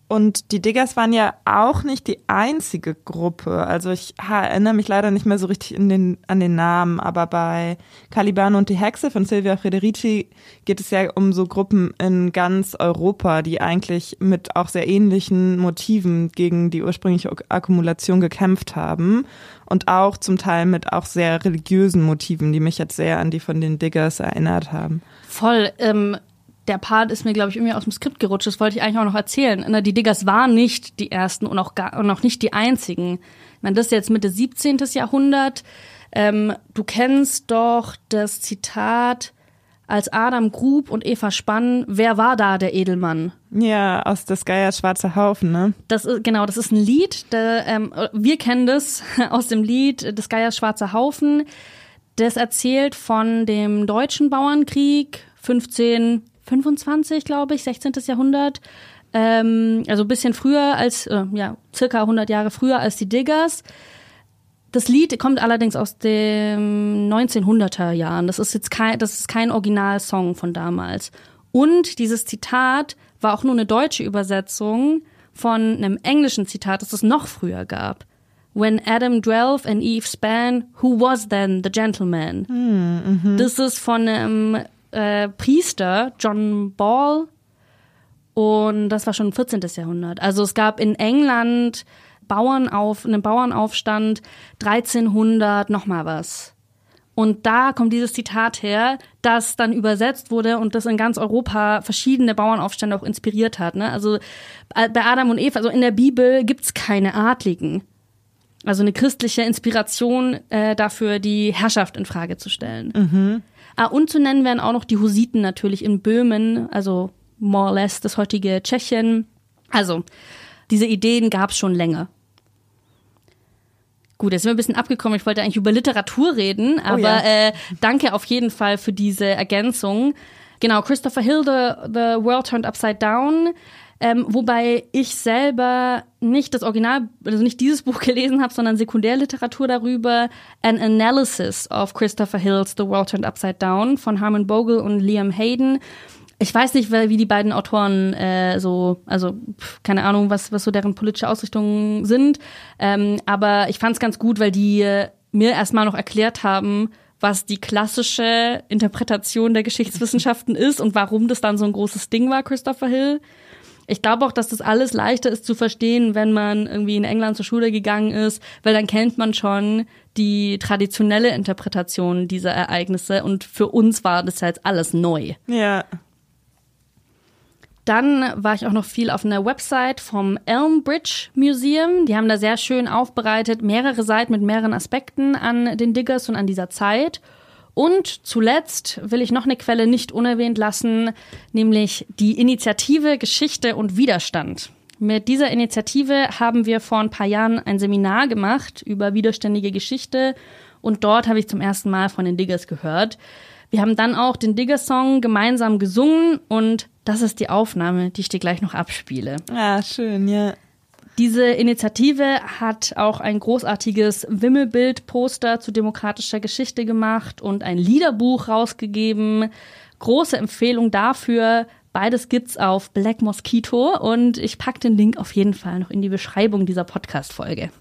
Und die Diggers waren ja auch nicht die einzige Gruppe. Also ich erinnere mich leider nicht mehr so richtig den, an den Namen, aber bei Caliban und die Hexe von Silvia Federici geht es ja um so Gruppen in ganz Europa, die eigentlich mit auch sehr ähnlichen Motiven gegen die ursprüngliche Akkumulation gekämpft haben und auch zum Teil mit auch sehr religiösen Motiven, die mich jetzt sehr an die von den Diggers erinnert haben. Voll. Ähm der Part ist mir, glaube ich, irgendwie aus dem Skript gerutscht. Das wollte ich eigentlich auch noch erzählen. Die Diggers waren nicht die ersten und auch, gar, und auch nicht die einzigen. Ich meine, das ist jetzt Mitte 17. Jahrhundert. Ähm, du kennst doch das Zitat, als Adam grub und Eva spann, wer war da der Edelmann? Ja, aus des Geiers Schwarzer Haufen, ne? Das ist, genau, das ist ein Lied. Der, ähm, wir kennen das aus dem Lied des Geiers Schwarzer Haufen. Das erzählt von dem deutschen Bauernkrieg 15 25, glaube ich, 16. Jahrhundert. Ähm, also ein bisschen früher als, äh, ja, circa 100 Jahre früher als die Diggers. Das Lied kommt allerdings aus den 1900er Jahren. Das ist jetzt kein, das ist kein Originalsong von damals. Und dieses Zitat war auch nur eine deutsche Übersetzung von einem englischen Zitat, das es noch früher gab. When Adam dwells and Eve span, who was then the gentleman? Hm, mhm. Das ist von einem äh, Priester, John Ball, und das war schon 14. Jahrhundert. Also es gab in England Bauernauf, einen Bauernaufstand 1300 noch mal was. Und da kommt dieses Zitat her, das dann übersetzt wurde und das in ganz Europa verschiedene Bauernaufstände auch inspiriert hat. Ne? Also äh, bei Adam und Eva, also in der Bibel gibt's keine Adligen. Also eine christliche Inspiration äh, dafür, die Herrschaft in Frage zu stellen. Mhm. Ah, und zu nennen wären auch noch die Hussiten natürlich in Böhmen, also more or less das heutige Tschechien. Also, diese Ideen gab es schon länger. Gut, jetzt sind wir ein bisschen abgekommen. Ich wollte eigentlich über Literatur reden, oh aber oh ja. äh, danke auf jeden Fall für diese Ergänzung. Genau, Christopher Hill, The, The World Turned Upside Down ähm, wobei ich selber nicht das Original, also nicht dieses Buch gelesen habe, sondern Sekundärliteratur darüber. An Analysis of Christopher Hill's The World Turned Upside Down von Harmon Bogle und Liam Hayden. Ich weiß nicht, wie die beiden Autoren äh, so, also keine Ahnung, was, was so deren politische Ausrichtungen sind. Ähm, aber ich fand es ganz gut, weil die äh, mir erstmal noch erklärt haben, was die klassische Interpretation der Geschichtswissenschaften ist und warum das dann so ein großes Ding war, Christopher Hill. Ich glaube auch, dass das alles leichter ist zu verstehen, wenn man irgendwie in England zur Schule gegangen ist, weil dann kennt man schon die traditionelle Interpretation dieser Ereignisse und für uns war das jetzt alles neu. Ja. Dann war ich auch noch viel auf einer Website vom Elmbridge Museum. Die haben da sehr schön aufbereitet, mehrere Seiten mit mehreren Aspekten an den Diggers und an dieser Zeit. Und zuletzt will ich noch eine Quelle nicht unerwähnt lassen, nämlich die Initiative Geschichte und Widerstand. Mit dieser Initiative haben wir vor ein paar Jahren ein Seminar gemacht über widerständige Geschichte und dort habe ich zum ersten Mal von den Diggers gehört. Wir haben dann auch den Digger-Song gemeinsam gesungen und das ist die Aufnahme, die ich dir gleich noch abspiele. Ah, schön, ja. Diese Initiative hat auch ein großartiges Wimmelbild-Poster zu demokratischer Geschichte gemacht und ein Liederbuch rausgegeben. Große Empfehlung dafür. Beides gibt's auf Black Mosquito und ich pack den Link auf jeden Fall noch in die Beschreibung dieser Podcast-Folge.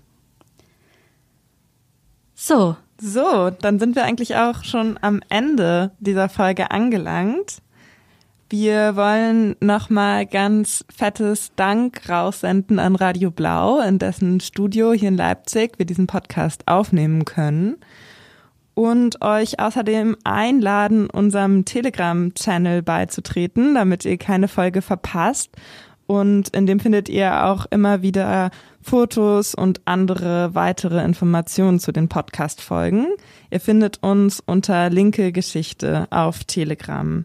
So. So, dann sind wir eigentlich auch schon am Ende dieser Folge angelangt. Wir wollen nochmal ganz fettes Dank raussenden an Radio Blau, in dessen Studio hier in Leipzig wir diesen Podcast aufnehmen können. Und euch außerdem einladen, unserem Telegram-Channel beizutreten, damit ihr keine Folge verpasst. und in dem findet ihr auch immer wieder Fotos und andere weitere Informationen zu den Podcast-Folgen. Ihr findet uns unter Linke Geschichte auf Telegram.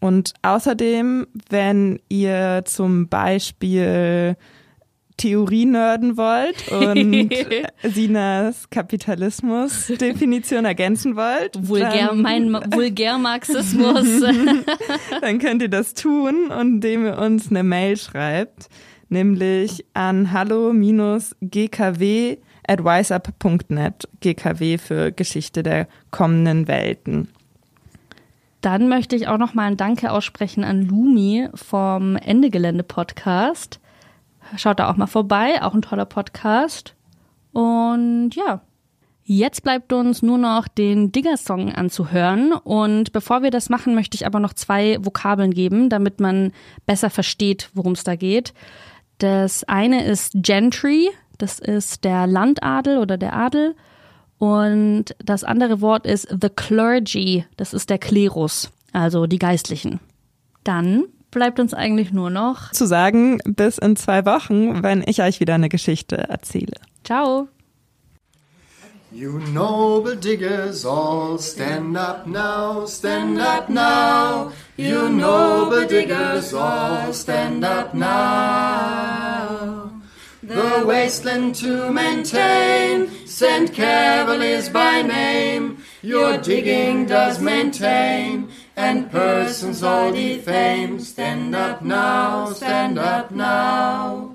Und außerdem, wenn ihr zum Beispiel Theorie nerden wollt und Sinas Kapitalismus-Definition ergänzen wollt. Vulgär, dann, mein Vulgärmarxismus. dann könnt ihr das tun, indem ihr uns eine Mail schreibt, nämlich an hallo-gkw at wiseup.net, GKW für Geschichte der kommenden Welten. Dann möchte ich auch noch mal ein Danke aussprechen an Lumi vom Ende Gelände Podcast. Schaut da auch mal vorbei, auch ein toller Podcast. Und ja, jetzt bleibt uns nur noch den Digger-Song anzuhören. Und bevor wir das machen, möchte ich aber noch zwei Vokabeln geben, damit man besser versteht, worum es da geht. Das eine ist Gentry, das ist der Landadel oder der Adel. Und das andere Wort ist the clergy, das ist der Klerus, also die Geistlichen. Dann bleibt uns eigentlich nur noch zu sagen, bis in zwei Wochen, wenn ich euch wieder eine Geschichte erzähle. Ciao. You noble diggers all stand up now, stand up now. You noble diggers all stand up now. The wasteland to maintain, St. send cavaliers by name. Your digging does maintain and persons all defame. Stand up now, stand up now.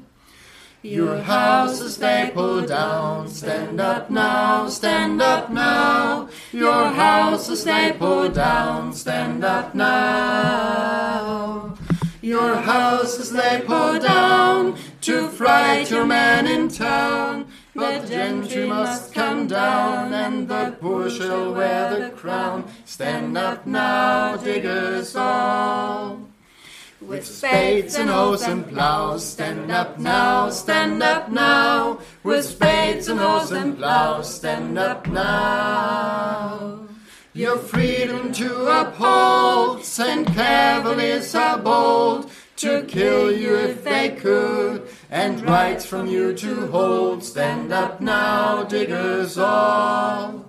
Your houses they pull down. Stand up now, stand up now. Your houses they pull down. Stand up now. Your houses they pull down to fright your men in town. But the gentry must come down, and the poor shall wear the crown. Stand up now, diggers all. With spades and hoes and plows, stand up now, stand up now. With spades and hoes and plows, stand up now. Your freedom to uphold, send cavaliers are bold to kill you if they could, and rights from you to hold. Stand up now, diggers all.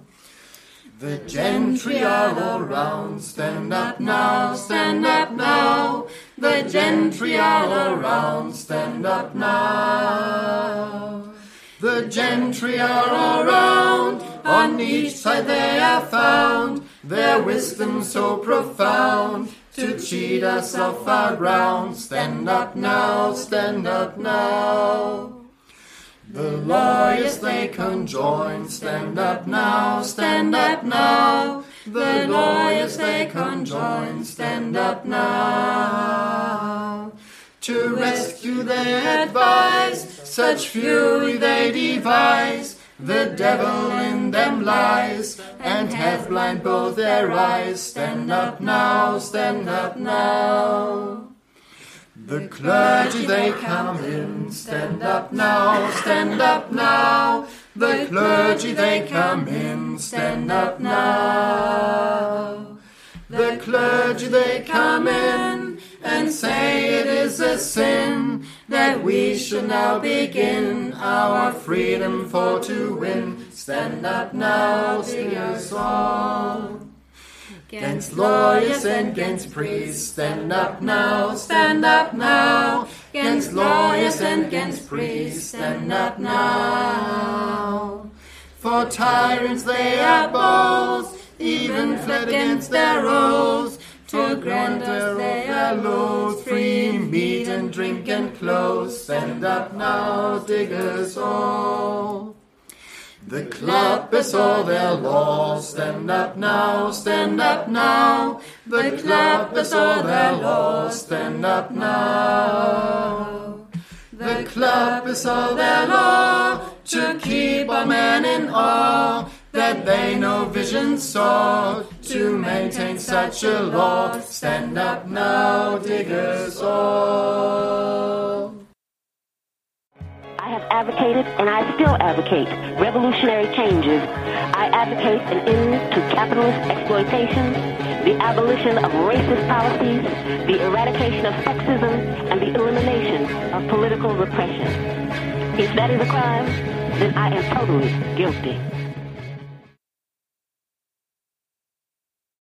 The gentry are all round. Stand up now, stand up now. The gentry are all round. Stand up now. The gentry are all round. On each side they are found. Their wisdom so profound to cheat us of our ground. Stand up now, stand up now. The lawyers they conjoin, stand up now, stand up now. The lawyers they conjoin, stand up now. To rescue they advise, such fury they devise. The devil in them lies, and hath blind both their eyes. Stand up now, stand up now. The clergy they come in, stand up now, stand up now. The clergy they come in, stand up now. The clergy they come in and say it is a sin that we should now begin our freedom for to win. Stand up now, singers all. Against lawyers and against priests, stand up now, stand up now. Against lawyers and against priests, stand up now. For tyrants they are bold, even fled against their oaths. To grant us they are loath, free meat and drink and clothes. Stand up now, diggers all. The club is all their law. Stand up now, stand up now. The club is all their law. Stand up now. The club is all their law to keep our men in awe that they no vision saw to maintain such a law. Stand up now, diggers all. I have advocated and I still advocate revolutionary changes. I advocate an end to capitalist exploitation, the abolition of racist policies, the eradication of sexism, and the elimination of political repression. If that is a crime, then I am totally guilty.